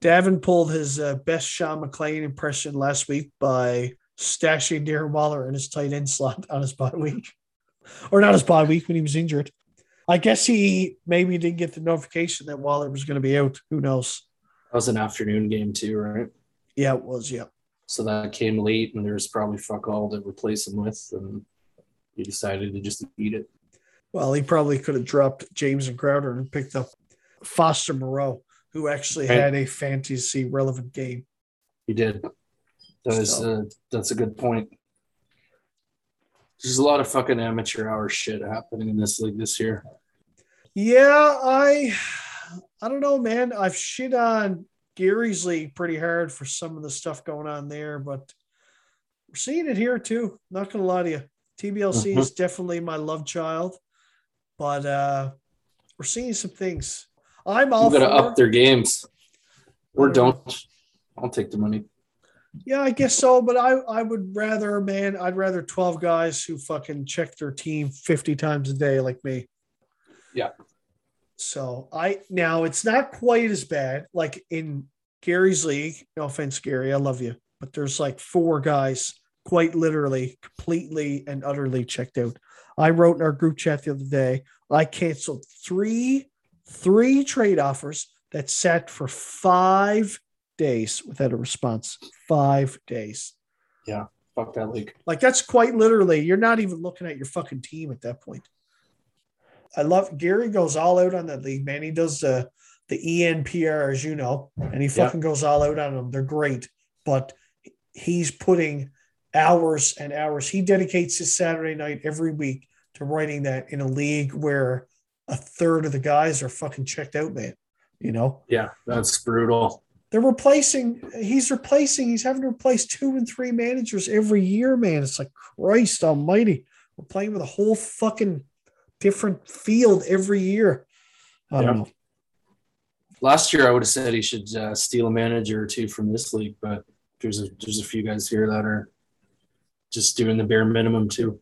Davin pulled his uh, best Sean McClain impression last week by stashing Darren Waller in his tight end slot on his bye week, or not his bye week when he was injured. I guess he maybe didn't get the notification that Waller was going to be out. Who knows? That was an afternoon game too, right? Yeah, it was. Yeah. So that came late, and there was probably fuck all to replace him with, and he decided to just eat it. Well, he probably could have dropped Jamison Crowder and picked up Foster Moreau, who actually Right. had a fantasy relevant game. He did. That is So- uh, that's a good point. There's a lot of fucking amateur hour shit happening in this league this year. Yeah, I I don't know, man. I've shit on Gary's league pretty hard for some of the stuff going on there, but we're seeing it here too. Not gonna lie to you. TBLC Mhm. is definitely my love child, but uh we're seeing some things. I'm all You gotta for, up their games. Or don't. I'll take the money. Yeah, I guess so, but I I would rather, man, I'd rather 12 guys who fucking check their team 50 times a day like me. Yeah. So I now it's not quite as bad like in Gary's league. No offense, Gary, I love you, but there's like four guys quite literally completely and utterly checked out. I wrote in our group chat the other day, I canceled three three trade offers that sat for five days without a response. Five days. Yeah. Fuck that league. Like that's quite literally, you're not even looking at your fucking team at that point. I love Gary goes all out on that league, man. He does the the ENPR, as you know, and he Yeah. fucking goes all out on them. They're great, but he's putting hours and hours. He dedicates his Saturday night every week to writing that in a league where a third of the guys are fucking checked out, man. You know, Yeah, that's brutal. they're replacing he's replacing he's having to replace two and three managers every year man it's like christ almighty we're playing with a whole fucking different field every year. I don't Yeah. know. Last year, I would have said he should uh, steal a manager or two from this league, but there's a there's a few guys here that are just doing the bare minimum too.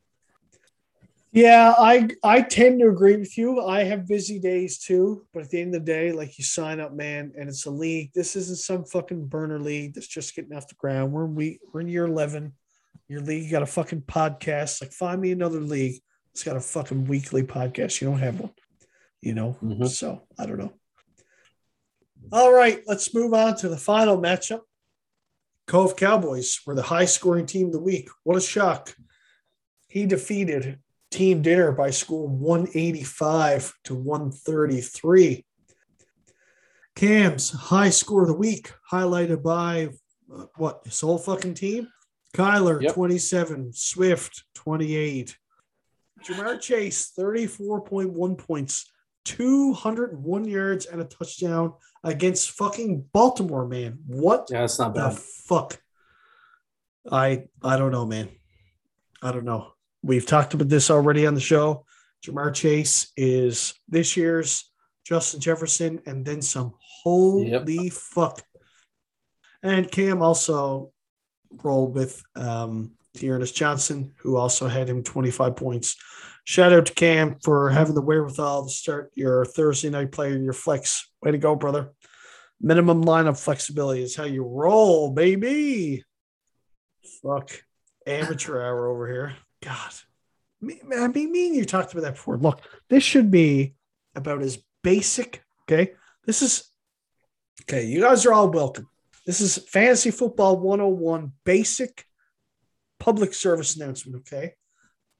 yeah i i tend to agree with you. I have busy days too but at the end of the day like you sign up man and it's a league. This isn't some fucking burner league that's just getting off the ground. We're in week we're in year 11 your league got a fucking podcast. Like find me another league that's got a fucking weekly podcast you don't have one you know Mhm. So I don't know. All right, let's move on to the final matchup. Cove Cowboys were the high scoring team of the week. What a shock. He defeated Team Dinner by score 185 to 133. Cam's high score of the week, highlighted by uh, what his whole fucking team? Kyler, Yep. 27, Swift, 28. Ja'Marr Chase, 34.1 points, 201 yards and a touchdown against fucking Baltimore, man. What Yeah, it's not the bad. fuck? I I don't know, man. I don't know. We've talked about this already on the show. Ja'Marr Chase is this year's Justin Jefferson and then some. Holy fuck. And Cam also rolled with um D'Ernest Johnson, who also had him 25 points. Shout out to Cam for having the wherewithal to start your Thursday night player, your flex. Way to go, brother. Minimum lineup flexibility is how you roll, baby. Fuck. Amateur hour over here. God. I mean, me and you talked about that before. Look, this should be about as basic. Okay. This is okay. You guys are all welcome. This is fantasy football 101 basic public service announcement. Okay.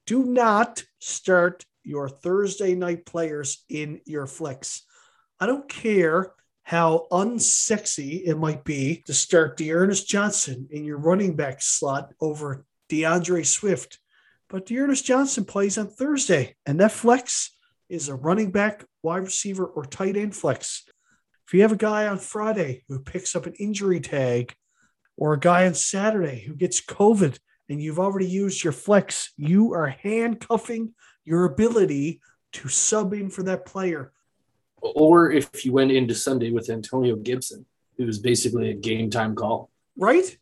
Do not start your Thursday night players in your flex. I don't care how unsexy it might be to start D'Ernest Johnson in your running back slot over D'Andre Swift. But D'Ernest Johnson plays on Thursday, and that flex is a running back, wide receiver, or tight end flex. If you have a guy on Friday who picks up an injury tag, or a guy on Saturday who gets COVID and you've already used your flex, you are handcuffing your ability to sub in for that player. Or if you went into Sunday with Antonio Gibson, it was basically a game time call. right?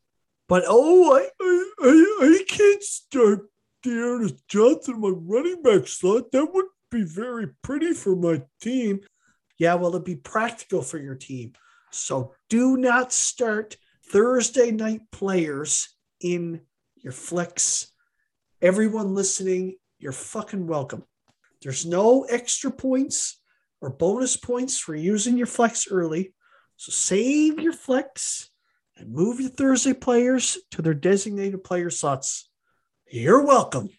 But oh, I I, I, can't start D'Ernest Johnson my running back slot. That would be very pretty for my team. Yeah, well, it'd be practical for your team. So do not start Thursday night players in your flex. Everyone listening, you're fucking welcome. There's no extra points or bonus points for using your flex early. So save your flex and move your Thursday players to their designated player slots. You're welcome.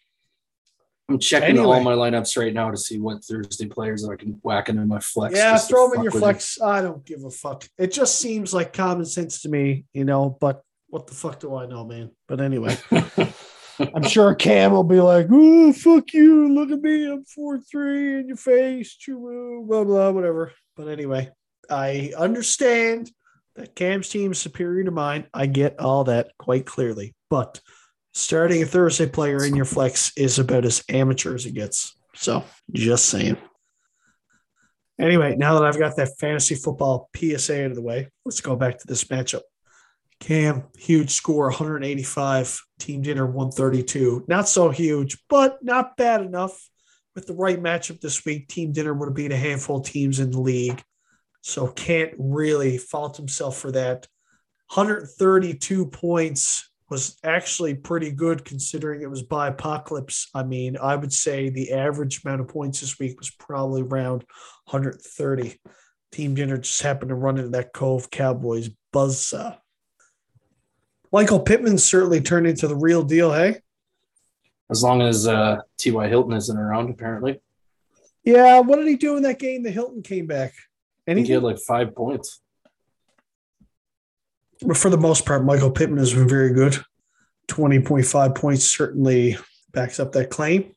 I'm checking Anyway. all my lineups right now to see what Thursday players I can whack into my flex. yeah, just throw them in your with flex. I don't give a fuck. It just seems like common sense to me, you know, but what the fuck do I know, man? But anyway. [laughs] I'm sure Cam will be like, "Oh, fuck you! Look at me, I'm four three in your face, choo blah blah, whatever." But anyway, I understand that Cam's team is superior to mine. I get all that quite clearly, but starting a Thursday player in your flex is about as amateur as it gets. So, just saying. Anyway, now that I've got that fantasy football PSA out of the way, let's go back to this matchup. Cam, huge score, 185. Team dinner, 132. Not so huge, but not bad enough. With the right matchup this week, Team Dinner would have beat a handful of teams in the league. So can't really fault himself for that. 132 points was actually pretty good considering it was by apocalypse. I mean, I would say the average amount of points this week was probably around 130. Team Dinner just happened to run into that Cove Cowboys buzzsaw. Michael Pittman certainly turned into the real deal, hey? As long as uh, T.Y. Hilton isn't around, apparently. Yeah, what did he do in that game? The Hilton came back. Think he had like five points. But for the most part, Michael Pittman has been very good. 20.5 points certainly backs up that claim.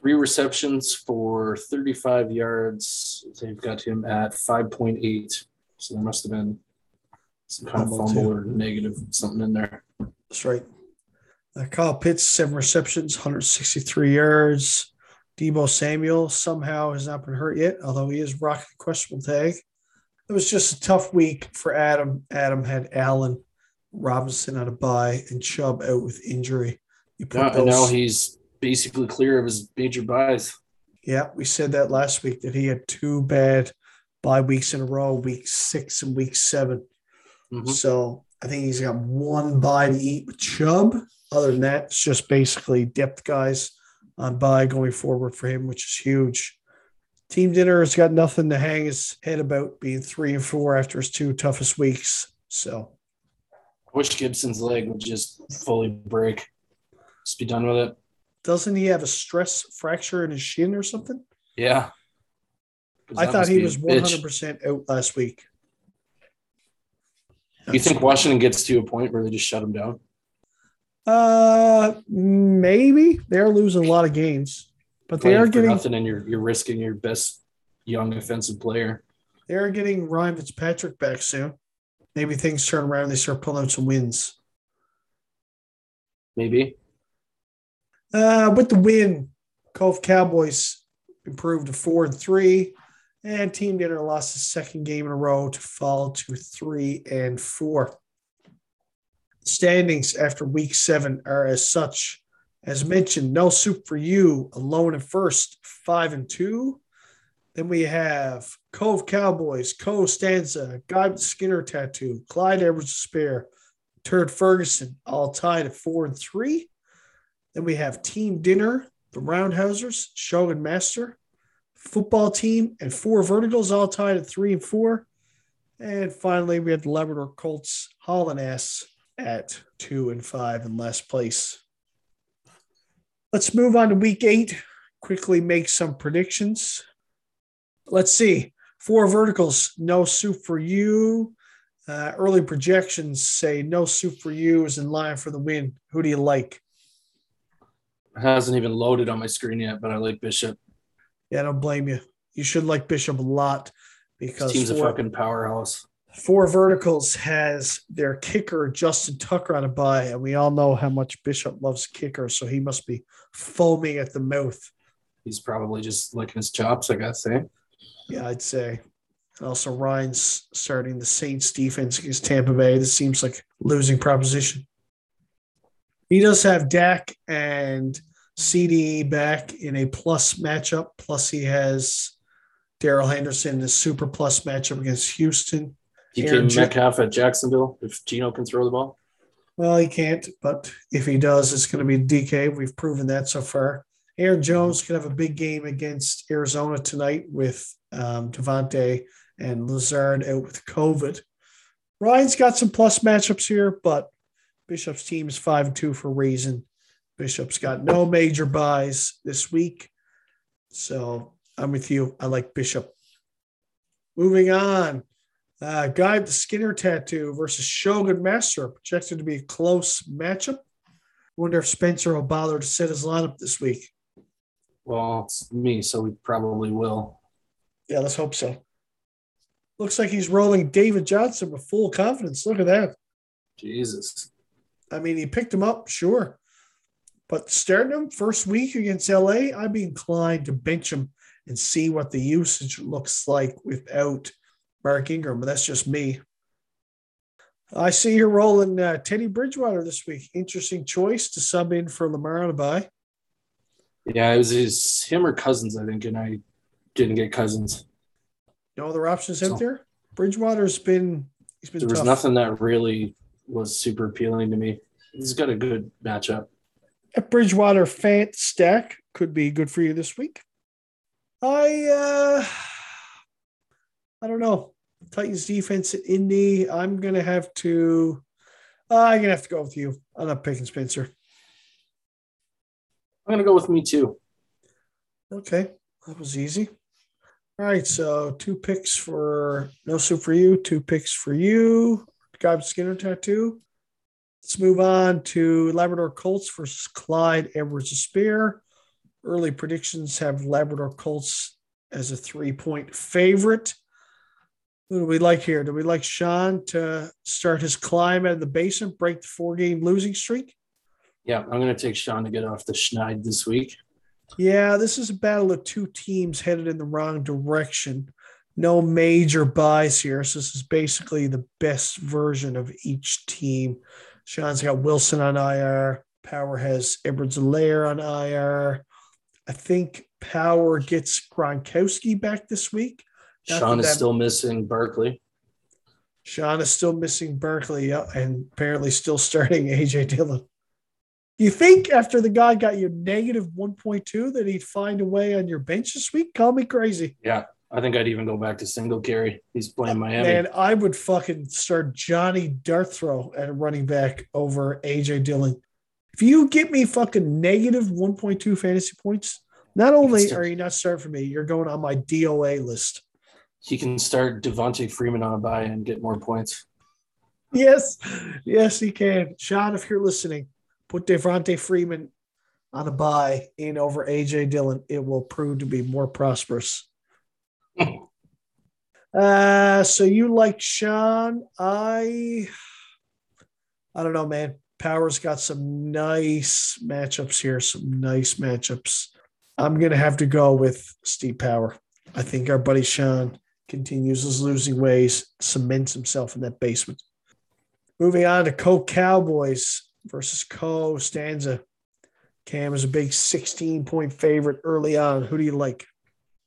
Three receptions for 35 yards. They've got him at 5.8. So there must have been some kind of Fumble, or negative something in there. That's right. Uh, Kyle Pitts, seven receptions, 163 yards. Deebo Samuel somehow has not been hurt yet, although he is rocking a questionable tag. It was just a tough week for Adam. Adam had Allen, Robinson on a bye, and Chubb out with injury. You put Now, now he's basically clear of his major byes. Yeah, we said that last week that he had two bad bye weeks in a row, week six and week 7 Mhm. So I think he's got one bye to eat with Chubb. Other than that, it's just basically depth guys on bye going forward for him, which is huge. Team dinner has got nothing to hang his head about being three and four after his two toughest weeks. So I wish Gibson's leg would just fully break. Just be done with it. doesn't he have a stress fracture in his shin or something? Yeah. I thought he was 100% out last week. You think Washington gets to a point where they just shut them down? Uh, maybe they're losing a lot of games, but they are getting nothing, and you're you're risking your best young offensive player. they are getting Ryan Fitzpatrick back soon. Maybe things turn around. They start pulling out some wins. Maybe Uh, with the win, Cove Cowboys improved to four and three, and Team Dinner lost the second game in a row to fall to three and four. Standings after week seven are as such. As mentioned, no soup for you, alone in first, five and two. Then we have Cove Cowboys, Cove Stanza, Guy Skinner Tattoo, Clyde Edwards Spare, Turd Ferguson, all tied at four and three. Then we have Team Dinner, the Roundhousers, Shogun Master, football team, and four verticals all tied at three and four. And finally, we have the Labrador Colts, Holland Ass at two and five in last place. Let's move on to week eight. Quickly make some predictions. Let's see. Four verticals, no soup for you. Uh, early projections say no soup for you is in line for the win. Who do you like? hasn't even loaded on my screen yet, but I like Bishop. Yeah, I don't blame you. You should like Bishop a lot This because team's a fucking powerhouse. four verticals has their kicker Justin Tucker on a bye, and we all know how much Bishop loves kicker, so he must be foaming at the mouth. He's probably just licking his chops, I guess. Eh? Yeah, I'd say. And also, Ryan's starting the Saints defense against Tampa Bay. This seems like losing proposition. He does have Dak and CeeDee back in a plus matchup. Plus, he has Darrell Henderson in a super plus matchup against Houston. DK Aaron Metcalf at Jacksonville if Geno can throw the ball. Well, he can't, but if he does, it's going to be DK. We've proven that so far. Aaron Jones could have a big game against Arizona tonight with um, Davante and Lazard out with COVID. Ryan's got some plus matchups here, but Bishop's team is five and two for a reason. Bishop's got no major byes this week. So I'm with you. I like Bishop. Moving on. Uh, guy with the Skinner tattoo versus Shogun Master, projected to be a close matchup. Wonder if Spencer will bother to set his lineup this week. Well, it's me, so we probably will. Yeah, let's hope so. Looks like he's rolling David Johnson with full confidence. Look at that. Jesus. I mean, he picked him up, sure. But starting him first week against LA, I'd be inclined to bench him and see what the usage looks like without Mark Ingram. But that's just me. I see you're rolling uh, Teddy Bridgewater this week. Interesting choice to sub in for Lamar on a bye. Yeah, it was his, him or Cousins, I think, and I didn't get Cousins. No other options out So- there. Bridgewater's been he's been There was nothing that really was super appealing to me. He's got a good matchup. A Bridgewater fan stack could be good for you this week. I uh I don't know. Titans defense at Indy. I'm gonna have to uh, I'm gonna have to go with you. I'm not picking Spencer. I'm gonna go with me too. Okay. That was easy. All right, so two picks for no soup for you, two picks for you. With Skinner tattoo. Let's move on to Labrador Colts versus Clyde Edwards Spear. Early predictions have Labrador Colts as a three point favorite. Who do we like here? Do we like Sean to start his climb out of the basement, break the four game losing streak? Yeah, I'm gonna take Sean to get off the schneid this week. Yeah, this is a battle of two teams headed in the wrong direction. No major byes here. So this is basically the best version of each team. Sean's got Wilson on IR. Power has Edwards-Helaire on IR. I think Power gets Gronkowski back this week. Not Sean is that- still missing Barkley. Sean is still missing Barkley yeah, and apparently still starting AJ Dillon. You think after the guy got you negative 1.2 that he'd find a way on your bench this week? Call me crazy. Yeah, I think I'd even go back to single carry. He's playing uh, Miami. Man, I would fucking start Johnny Darthrow at running back over AJ Dillon. If you get me fucking negative 1.2 fantasy points, not only start- are you not starting for me, you're going on my DOA list. He can start Devonta Freeman on a bye and get more points. Yes, yes, he can. Sean, if you're listening, put Devonta Freeman on a bye in over AJ Dillon. It will prove to be more prosperous. Uh, so you like Sean? I, I don't know, man. Power's got some nice matchups here. Some nice matchups. I'm gonna have to go with Steve Power. I think our buddy Sean continues his losing ways, cements himself in that basement. Moving on to Cove Cowboys versus Cove Stanza. Cam is a big 16 point favorite early on. Who do you like?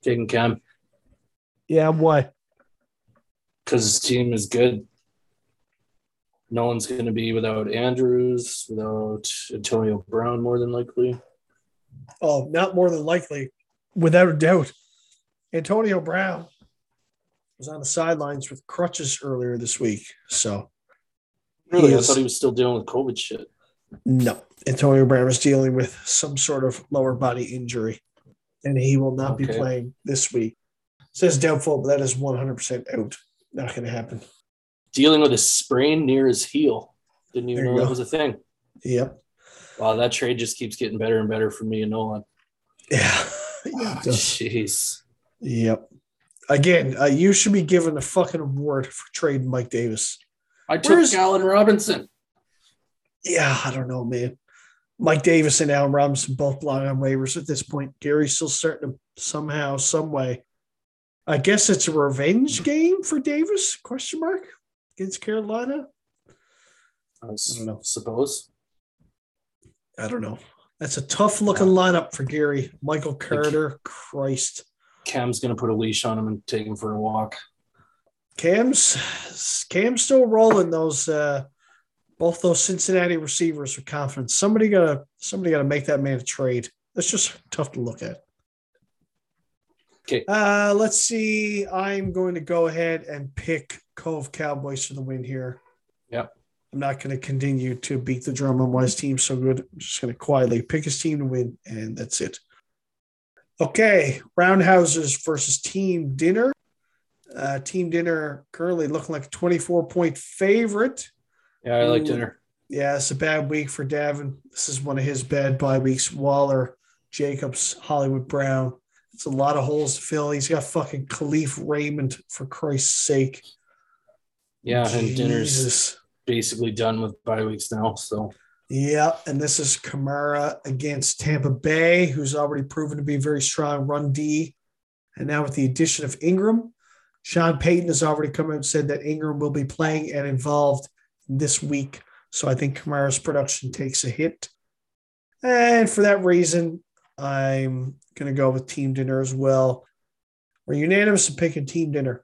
Taking Cam Yeah, why? because his team is good. No one's going to be without Andrews, without Antonio Brown, more than likely. Oh, not more than likely, without a doubt. Antonio Brown was on the sidelines with crutches earlier this week. So, Really, He I thought he was still dealing with COVID shit. no, Antonio Brown is dealing with some sort of lower body injury, and he will not be playing this week. Says doubtful, but that is 100% out. Not going to happen. Dealing with a sprain near his heel. Didn't even know that was a thing. Yep. Wow, that trade just keeps getting better and better for me and Nolan. Yeah. [laughs] does. Jeez. Yep. Again, uh, you should be given a fucking award for trading Mike Davis. I took Where's- Allen Robinson. Yeah, I don't know, man. Mike Davis and Allen Robinson both belong on waivers at this point. Gary's still starting to somehow, some way. I guess it's a revenge game for Davis? Question mark against Carolina. I don't know. suppose. I don't know. That's a tough looking lineup for Gary. Michael Carter, Christ. Cam's going to put a leash on him and take him for a walk. Cam's Cam's still rolling those uh both those Cincinnati receivers with confidence. Somebody gotta somebody gotta make that man a trade. That's just tough to look at. Okay. Uh let's see. I'm going to go ahead and pick Cove Cowboys for the win here. Yep. I'm not going to continue to beat the drum on why his team's so good. I'm just going to quietly pick his team to win, and that's it. Okay, Roundhouses versus Team Dinner. Uh, team Dinner currently looking like a 24 point favorite. Yeah, I like Ooh. dinner. Yeah, it's a bad week for Davin. This is one of his bad bye weeks. Waller, Jacobs, Hollywood Brown. It's a lot of holes to fill. He's got fucking Kalif Raymond for Christ's sake. Yeah, and dinner's basically done with bye weeks now. So Yeah, and this is Kamara against Tampa Bay, who's already proven to be a very strong run D. And now with the addition of Ingram, Sean Payton has already come out and said that Ingram will be playing and involved this week. So I think Kamara's production takes a hit. And for that reason, I'm going to go with team dinner as well. We're unanimous in picking team dinner.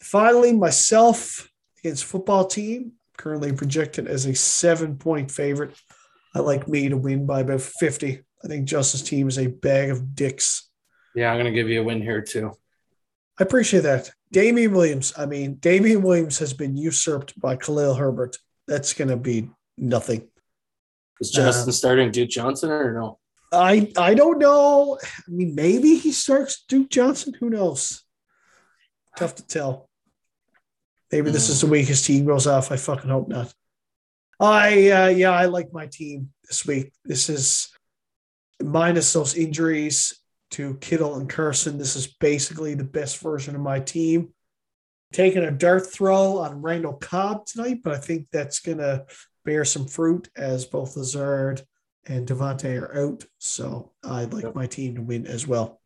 Finally, myself against football team, currently projected as a seven point favorite. I like me to win by about 50. I think Justice team is a bag of dicks. yeah, I'm gonna give you a win here too. I appreciate that. Damien Williams. I mean, Damien Williams has been usurped by Khalil Herbert. That's going to be nothing. Is Justin um, starting Duke Johnson or no? I I don't know. I mean, maybe he starts Duke Johnson. Who knows? Tough to tell. Maybe this is the week his team goes off. I fucking hope not. I uh, yeah, I like my team this week. This is minus those injuries to Kittle and Carson. This is basically the best version of my team. Taking a dart throw on Randall Cobb tonight, but I think that's gonna bear some fruit as both Lazard and Davante are out. So I'd like Yep. my team to win as well.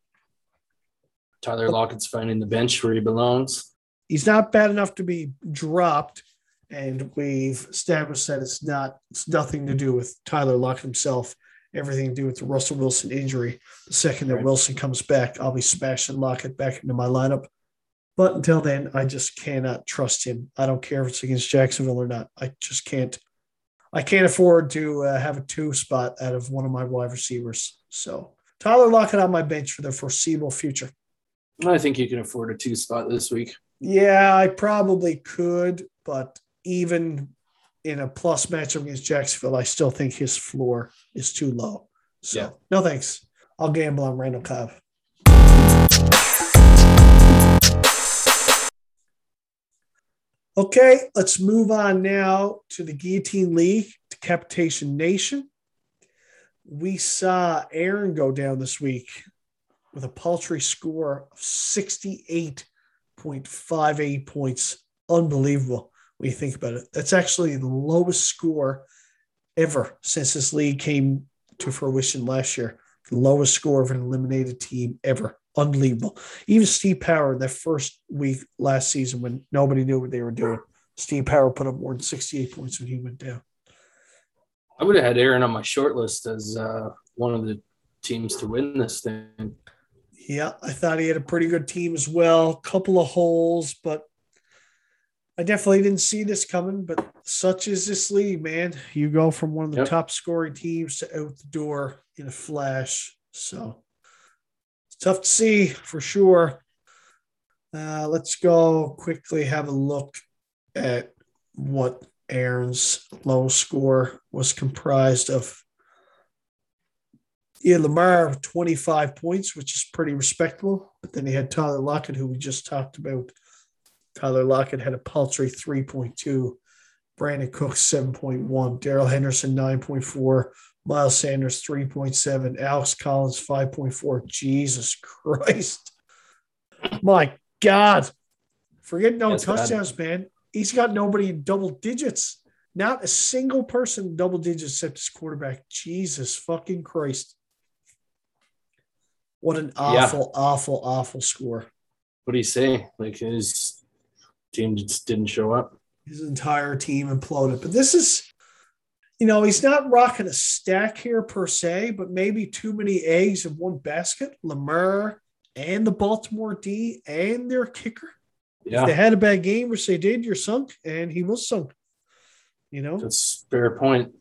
Tyler Lockett's finding the bench where he belongs. He's not bad enough to be dropped, and we've established that it's not it's nothing to do with Tyler Lockett himself. Everything to do with the Russell Wilson injury. The second that Right. Wilson comes back, I'll be smashing Lockett back into my lineup. But until then, I just cannot trust him. I don't care if it's against Jacksonville or not. I just can't. I can't afford to uh, have a two spot out of one of my wide receivers. So Tyler Lockett on my bench for the foreseeable future. I think you can afford a two spot this week. Yeah, I probably could, but even in a plus matchup against Jacksonville, I still think his floor is too low. So Yeah. no thanks. I'll gamble on Randall Cobb. Okay, let's move on now to the Guillotine League, Decapitation Nation. We saw Aaron go down this week with a paltry score of 68.58 points. Unbelievable when you think about it. That's actually the lowest score ever since this league came to fruition last year. The lowest score of an eliminated team ever. Unbelievable. Even Steve Power, that first week last season when nobody knew what they were doing, Steve Power put up more than 68 points when he went down. I would have had Aaron on my short list as uh, one of the teams to win this thing. Yeah, I thought he had a pretty good team as well. Couple of holes, but I definitely didn't see this coming. But such is this league, man. You go from one of the Yep. top scoring teams to out the door in a flash. So tough to see for sure. Uh, let's go quickly have a look at what Aaron's low score was comprised of. Yeah, Lamar 25 points, which is pretty respectable. But then he had Tyler Lockett, who we just talked about. Tyler Lockett had a paltry 3.2. Brandin Cooks 7.1. Darrell Henderson 9.4. Miles Sanders 3.7. Alex Collins 5.4. Jesus Christ. My God. Forget no That's bad. touchdowns, man. He's got nobody in double digits. Not a single person in double digits except his quarterback. Jesus fucking Christ. What an Yeah. awful, awful, awful score. What do you say? Like his team just didn't show up. His entire team imploded. But this is, you know, he's not rocking a stack here per se, but maybe too many eggs in one basket. Lamar and the Baltimore D and their kicker. Yeah. If they had a bad game, which they did, you're sunk, and he was sunk. You know, that's fair point.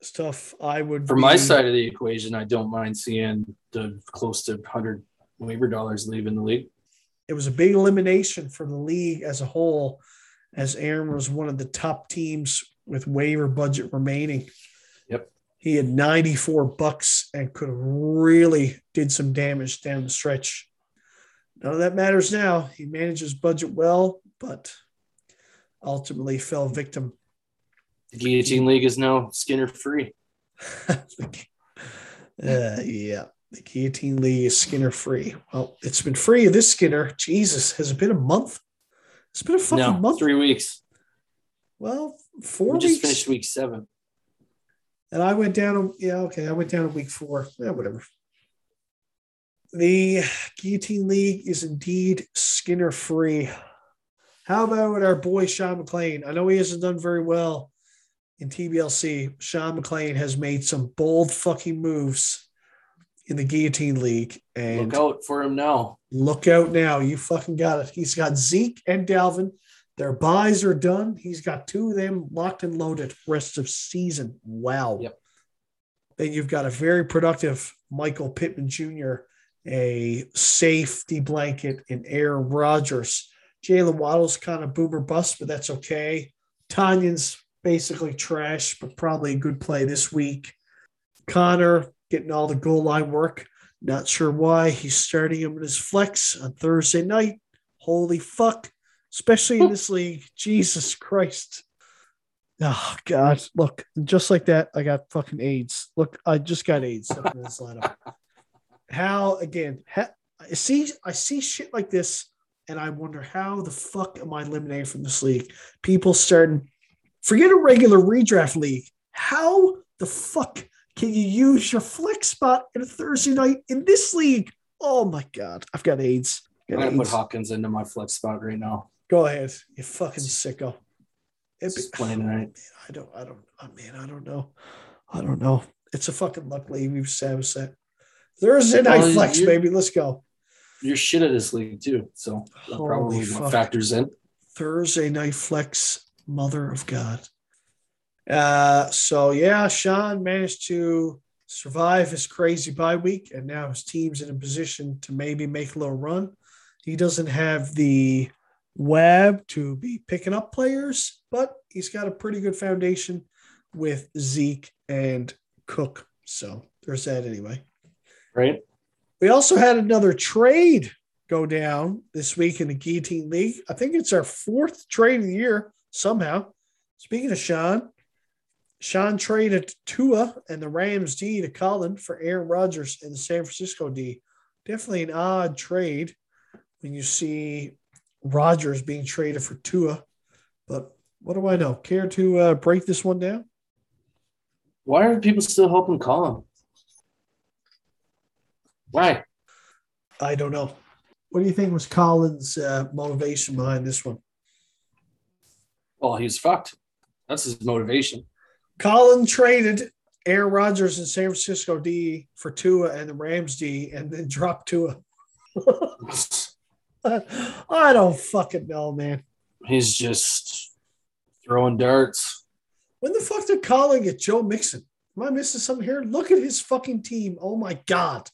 it's tough. I would From my side of the equation, I don't mind seeing the close to 100 waiver dollars leaving the league. it was a big elimination for the league as a whole, as Aaron was one of the top teams with waiver budget remaining. Yep. He had 94 bucks and could have really did some damage down the stretch. None of that matters now. He managed his budget well, but ultimately fell victim The Guillotine League is now Skinner free. [laughs] uh, yeah, the Guillotine League is Skinner free. Well, it's been free of this Skinner. Jesus, has it been a month? It's been a fucking No, month. three weeks. Well, four We just weeks. finished week seven. And I went down. Yeah, okay. I went down a week four. Yeah, whatever. The Guillotine League is indeed Skinner free. How about our boy Sean McLean? I know he hasn't done very well in TBLC. Sean McLean has made some bold fucking moves in the Guillotine League. And Look out for him now. Look out now. You fucking got it. He's got Zeke and Dalvin. Their buys are done. He's got two of them locked and loaded rest of season. Wow. Yep. Then you've got a very productive Michael Pittman Jr., a safety blanket in Aaron Rodgers. Jaylen Waddle's kind of boomer bust, but that's okay. Tanyan's basically trash, but probably a good play this week. Connor getting all the goal line work. Not sure why he's starting him in his flex on Thursday night. Holy fuck. Especially in this league. Jesus Christ. Oh God. Look, just like that, I got fucking AIDS. Look, I just got AIDS up in this lineup. How again? Ha, I see I see shit like this, and I wonder how the fuck am I eliminated from this league? People starting forget a regular redraft league. How the fuck can you use your flex spot in a Thursday night in this league? Oh my god, I've got AIDS. I'm gonna put AIDS. Hawkins into my flex spot right now. Go ahead, you fucking sicko. It be- playing tonight. I don't, I don't, oh man, I don't know. I don't know. It's a fucking luck league. We've established that. Thursday night Well, flex, baby. Let's go. You're shit at this league too, so that Holy probably fuck. factors in. Thursday night flex, mother of God. Uh, so yeah, Sean managed to survive his crazy bye week, and now his team's in a position to maybe make a little run. He doesn't have the web to be picking up players, but he's got a pretty good foundation with Zeke and Cook. So there's that anyway. Right? We also had another trade go down this week in the Guillotine League. I think it's our fourth trade of the year somehow. Speaking of Sean, Sean traded Tua and the Rams D to Colin for Aaron Rodgers and the San Francisco D. Definitely an odd trade when you see Rodgers being traded for Tua. But what do I know? Care to uh, break this one down? Why are people still helping Colin? Why? I don't know. What do you think was Colin's uh, motivation behind this one? Well, he was fucked. That's his motivation. Colin traded Aaron Rodgers and San Francisco D for Tua and the Rams D and then dropped Tua. [laughs] [laughs] I don't fucking know, man. He's just throwing darts. When the fuck did Colin get Joe Mixon? Am I missing something here? Look at his fucking team. Oh my God.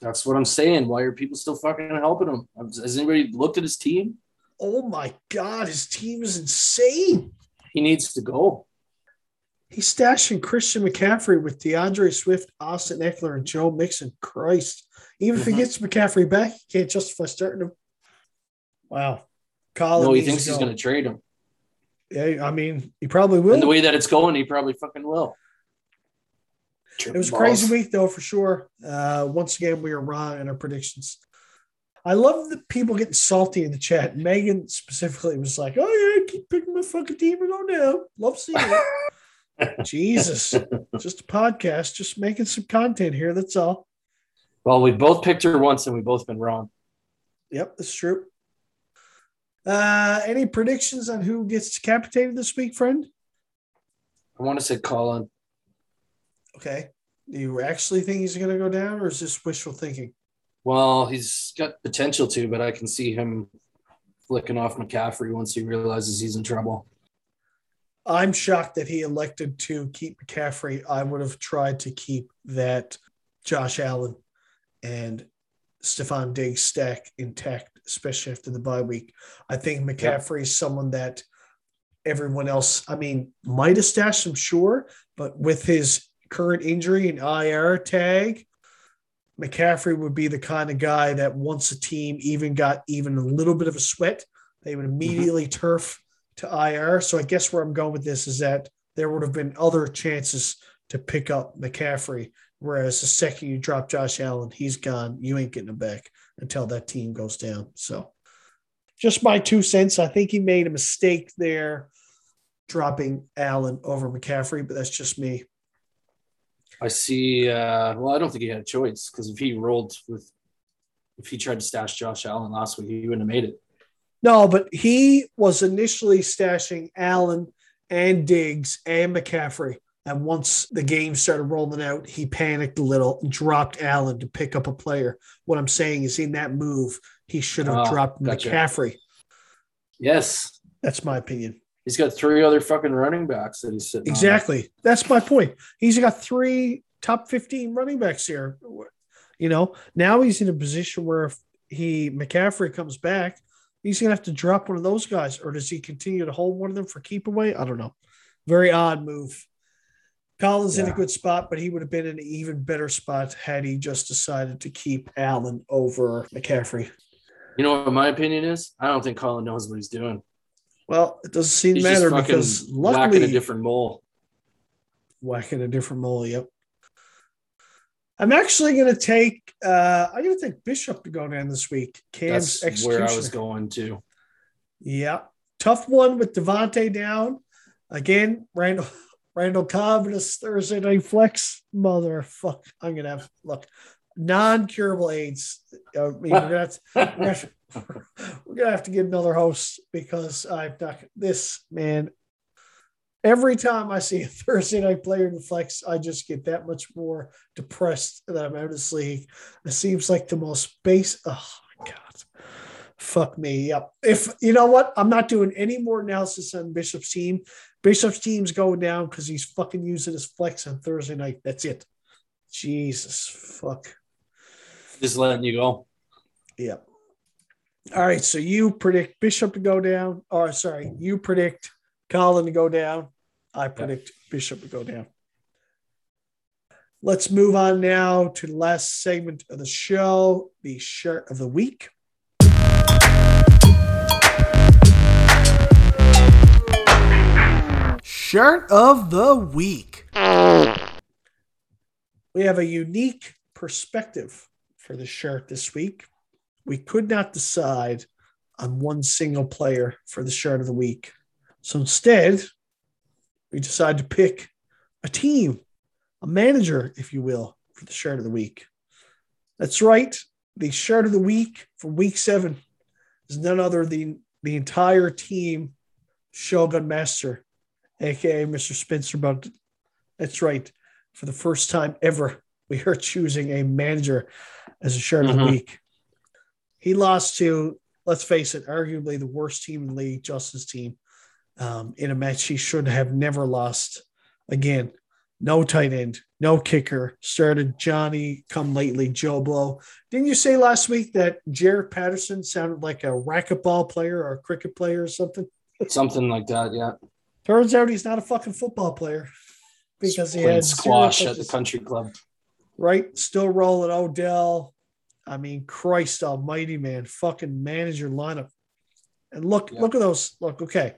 That's what I'm saying. Why are people still fucking helping him? Has anybody looked at his team? Oh my God. His team is insane. He needs to go. He's stashing Christian McCaffrey with D'Andre Swift, Austin Ekeler, and Joe Mixon. Christ. Even if he Mhm. gets McCaffrey back, he can't justify starting him. Wow. Colin no, he thinks he's going to trade him. Yeah, I mean, he probably will. And the way that it's going, he probably fucking will. it was a crazy week, though, for sure. Uh, once again, we are wrong in our predictions. I love the people getting salty in the chat. Megan specifically was like, "Oh yeah, keep picking my fucking team and go down." Love seeing it. [laughs] Jesus, just a podcast, just making some content here. That's all. Well, we both picked her once and we both been wrong. Yep, that's true. Uh, any predictions on who gets decapitated this week, friend? I want to say Colin. Okay. Do you actually think he's going to go down, or is this wishful thinking? Well, he's got potential to, but I can see him flicking off McCaffrey once he realizes he's in trouble. I'm shocked that he elected to keep McCaffrey. I would have tried to keep that Josh Allen and Stefon Diggs stack intact, especially after the bye week. I think McCaffrey is someone that everyone else, I mean, might have stashed him, sure, but with his current injury and IR tag, McCaffrey would be the kind of guy that once a team even got even a little bit of a sweat, they would mm-hmm. immediately turf to IR. So I guess where I'm going with this is that there would have been other chances to pick up McCaffrey. Whereas the second you drop Josh Allen, he's gone. You ain't getting him back until that team goes down. So, just my two cents. I think he made a mistake there dropping Allen over McCaffrey, but that's just me. I see. Uh, well, I don't think he had a choice because if he rolled with, if he tried to stash Josh Allen last week, he wouldn't have made it. No, but he was initially stashing Allen and Diggs and McCaffrey. And once the game started rolling out, he panicked a little and dropped Allen to pick up a player. What I'm saying is, in that move, he should have Oh, dropped gotcha. McCaffrey. Yes, That's my opinion. he's got three other fucking running backs that he's sitting. on. Exactly. That's my point. He's got three top 15 running backs here. You know, now he's in a position where if he McCaffrey comes back, he's gonna have to drop one of those guys, or does he continue to hold one of them for keep away? I don't know. Very odd move. Colin's in a good spot, but he would have been in an even better spot had he just decided to keep Allen over McCaffrey. You know what my opinion is? I don't think Colin knows what he's doing. Well, it doesn't seem He's matter because whacking luckily a different mole. whacking a different mole. Yep. I'm actually going to take. Uh, I'm going to take Bishop to go down this week. Cam's That's where I was going to. Yeah, tough one with Devontae down again. Randall Randall Cobb in his Thursday night flex. Motherfuck! I'm gonna have look non-curable AIDS. Uh, I mean, we're gonna to- we're gonna have to get another host because I've not this man. Every time I see a Thursday night player in the flex, I just get that much more depressed that I'm out of this league. It seems like the most base. Oh my god. Fuck me. Yep. If you know what, I'm not doing any more analysis on Bishop's team. Bishop's team's going down because he's fucking using his flex on Thursday night. That's it. Jesus fuck. Just letting you go. Yep. All right. So you predict Bishop to go down. Or sorry, you predict Colin to go down. I predict Bishop to go down. Let's move on now to the last segment of the show, the shart of the week. Shart of the week. We have a unique perspective for the shart this week. We could not decide on one single player for the shart of the week. So instead, we decided to pick a team, a manager, if you will, for the shart of the week. That's right. The shart of the week for week seven is none other than the entire team Shogun Master, aka Mr. Spencer But That's right. For the first time ever, we are choosing a manager as a shart of the Mhm. week. He lost to, let's face it, arguably the worst team in the league, Justin's team, um, in a match he should have never lost. Again, no tight end, no kicker. Started Johnny come lately, Joe Blow. Didn't you say last week that Jaret Patterson sounded like a racquetball player or a cricket player or something? Something like that, yeah. Turns out he's not a fucking football player [laughs] because he had squash at the country club. right? Still rolling Odell. I mean, Christ Almighty, man, fucking manage your lineup. And look, Yeah. look at those. Look, okay,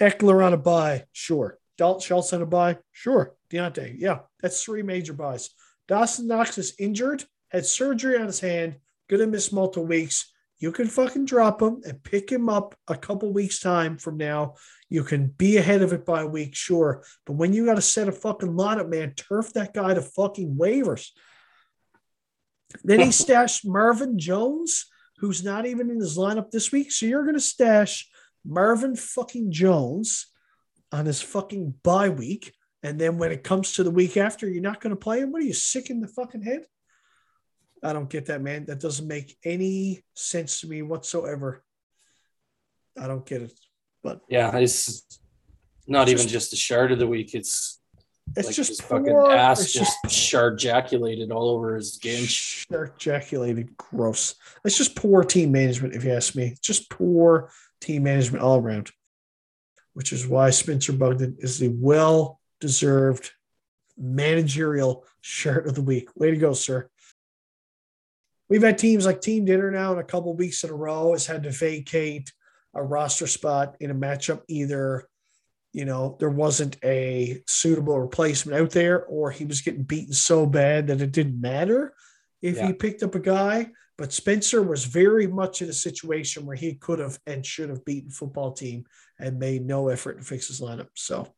Ekeler on a bye, sure. Dalton Schultz on a bye, sure. Diontae, yeah, that's three major byes. Dawson Knox is injured, had surgery on his hand, gonna miss multiple weeks. You can fucking drop him and pick him up a couple weeks time from now. You can be ahead of it by a week, sure. But when you got to set a fucking lineup, man, turf that guy to fucking waivers. Then he [laughs] stashed Marvin Jones, who's not even in his lineup this week. So you're going to stash Marvin fucking Jones on his fucking bye week. And then when it comes to the week after, you're not going to play him. What are you sick in the fucking head? I don't get that, man. That doesn't make any sense to me whatsoever. I don't get it. But yeah, it's not even Just- just a shard of the week. It's It's like just his fucking ass just shard jaculated all over his game. Shark ejaculated. Gross. It's just poor team management, if you ask me. It's just poor team management all around, which is why Spencer Bugden is the well deserved managerial [laughs] shart of the week. Way to go, sir. We've had teams like Team Dinner now in a couple weeks in a row has had to vacate a roster spot in a matchup either you know, there wasn't a suitable replacement out there, or he was getting beaten so bad that it didn't matter if Yeah. he picked up a guy. But Spencer was very much in a situation where he could have and should have beaten football team and made no effort to fix his lineup. So,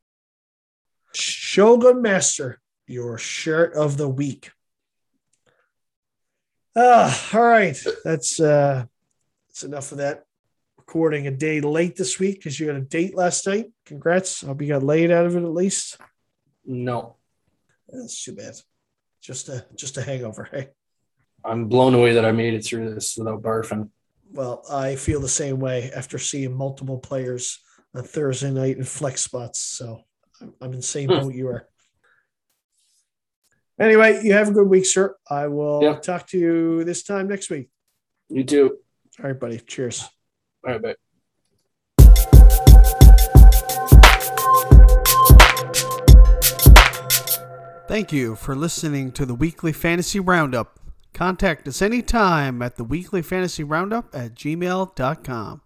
Shogun Master, your shart of the week. Ah, all right. That's uh that's enough of that. Recording a day late this week because you had a date last night. Congrats. I hope you got laid out of it at least. No, That's too bad. Just a just a hangover. Hey. I'm blown away that I made it through this without barfing. Well, I feel the same way after seeing multiple players on Thursday night in flex spots. So I'm, I'm in the same boat you are. Anyway, you have a good week, sir. I will Yeah. talk to you this time next week. You too. All right, buddy. Cheers. All right, bye. Thank you for listening to the Weekly Fantasy Roundup. Contact us anytime at the Weekly Fantasy Roundup at gmail.com.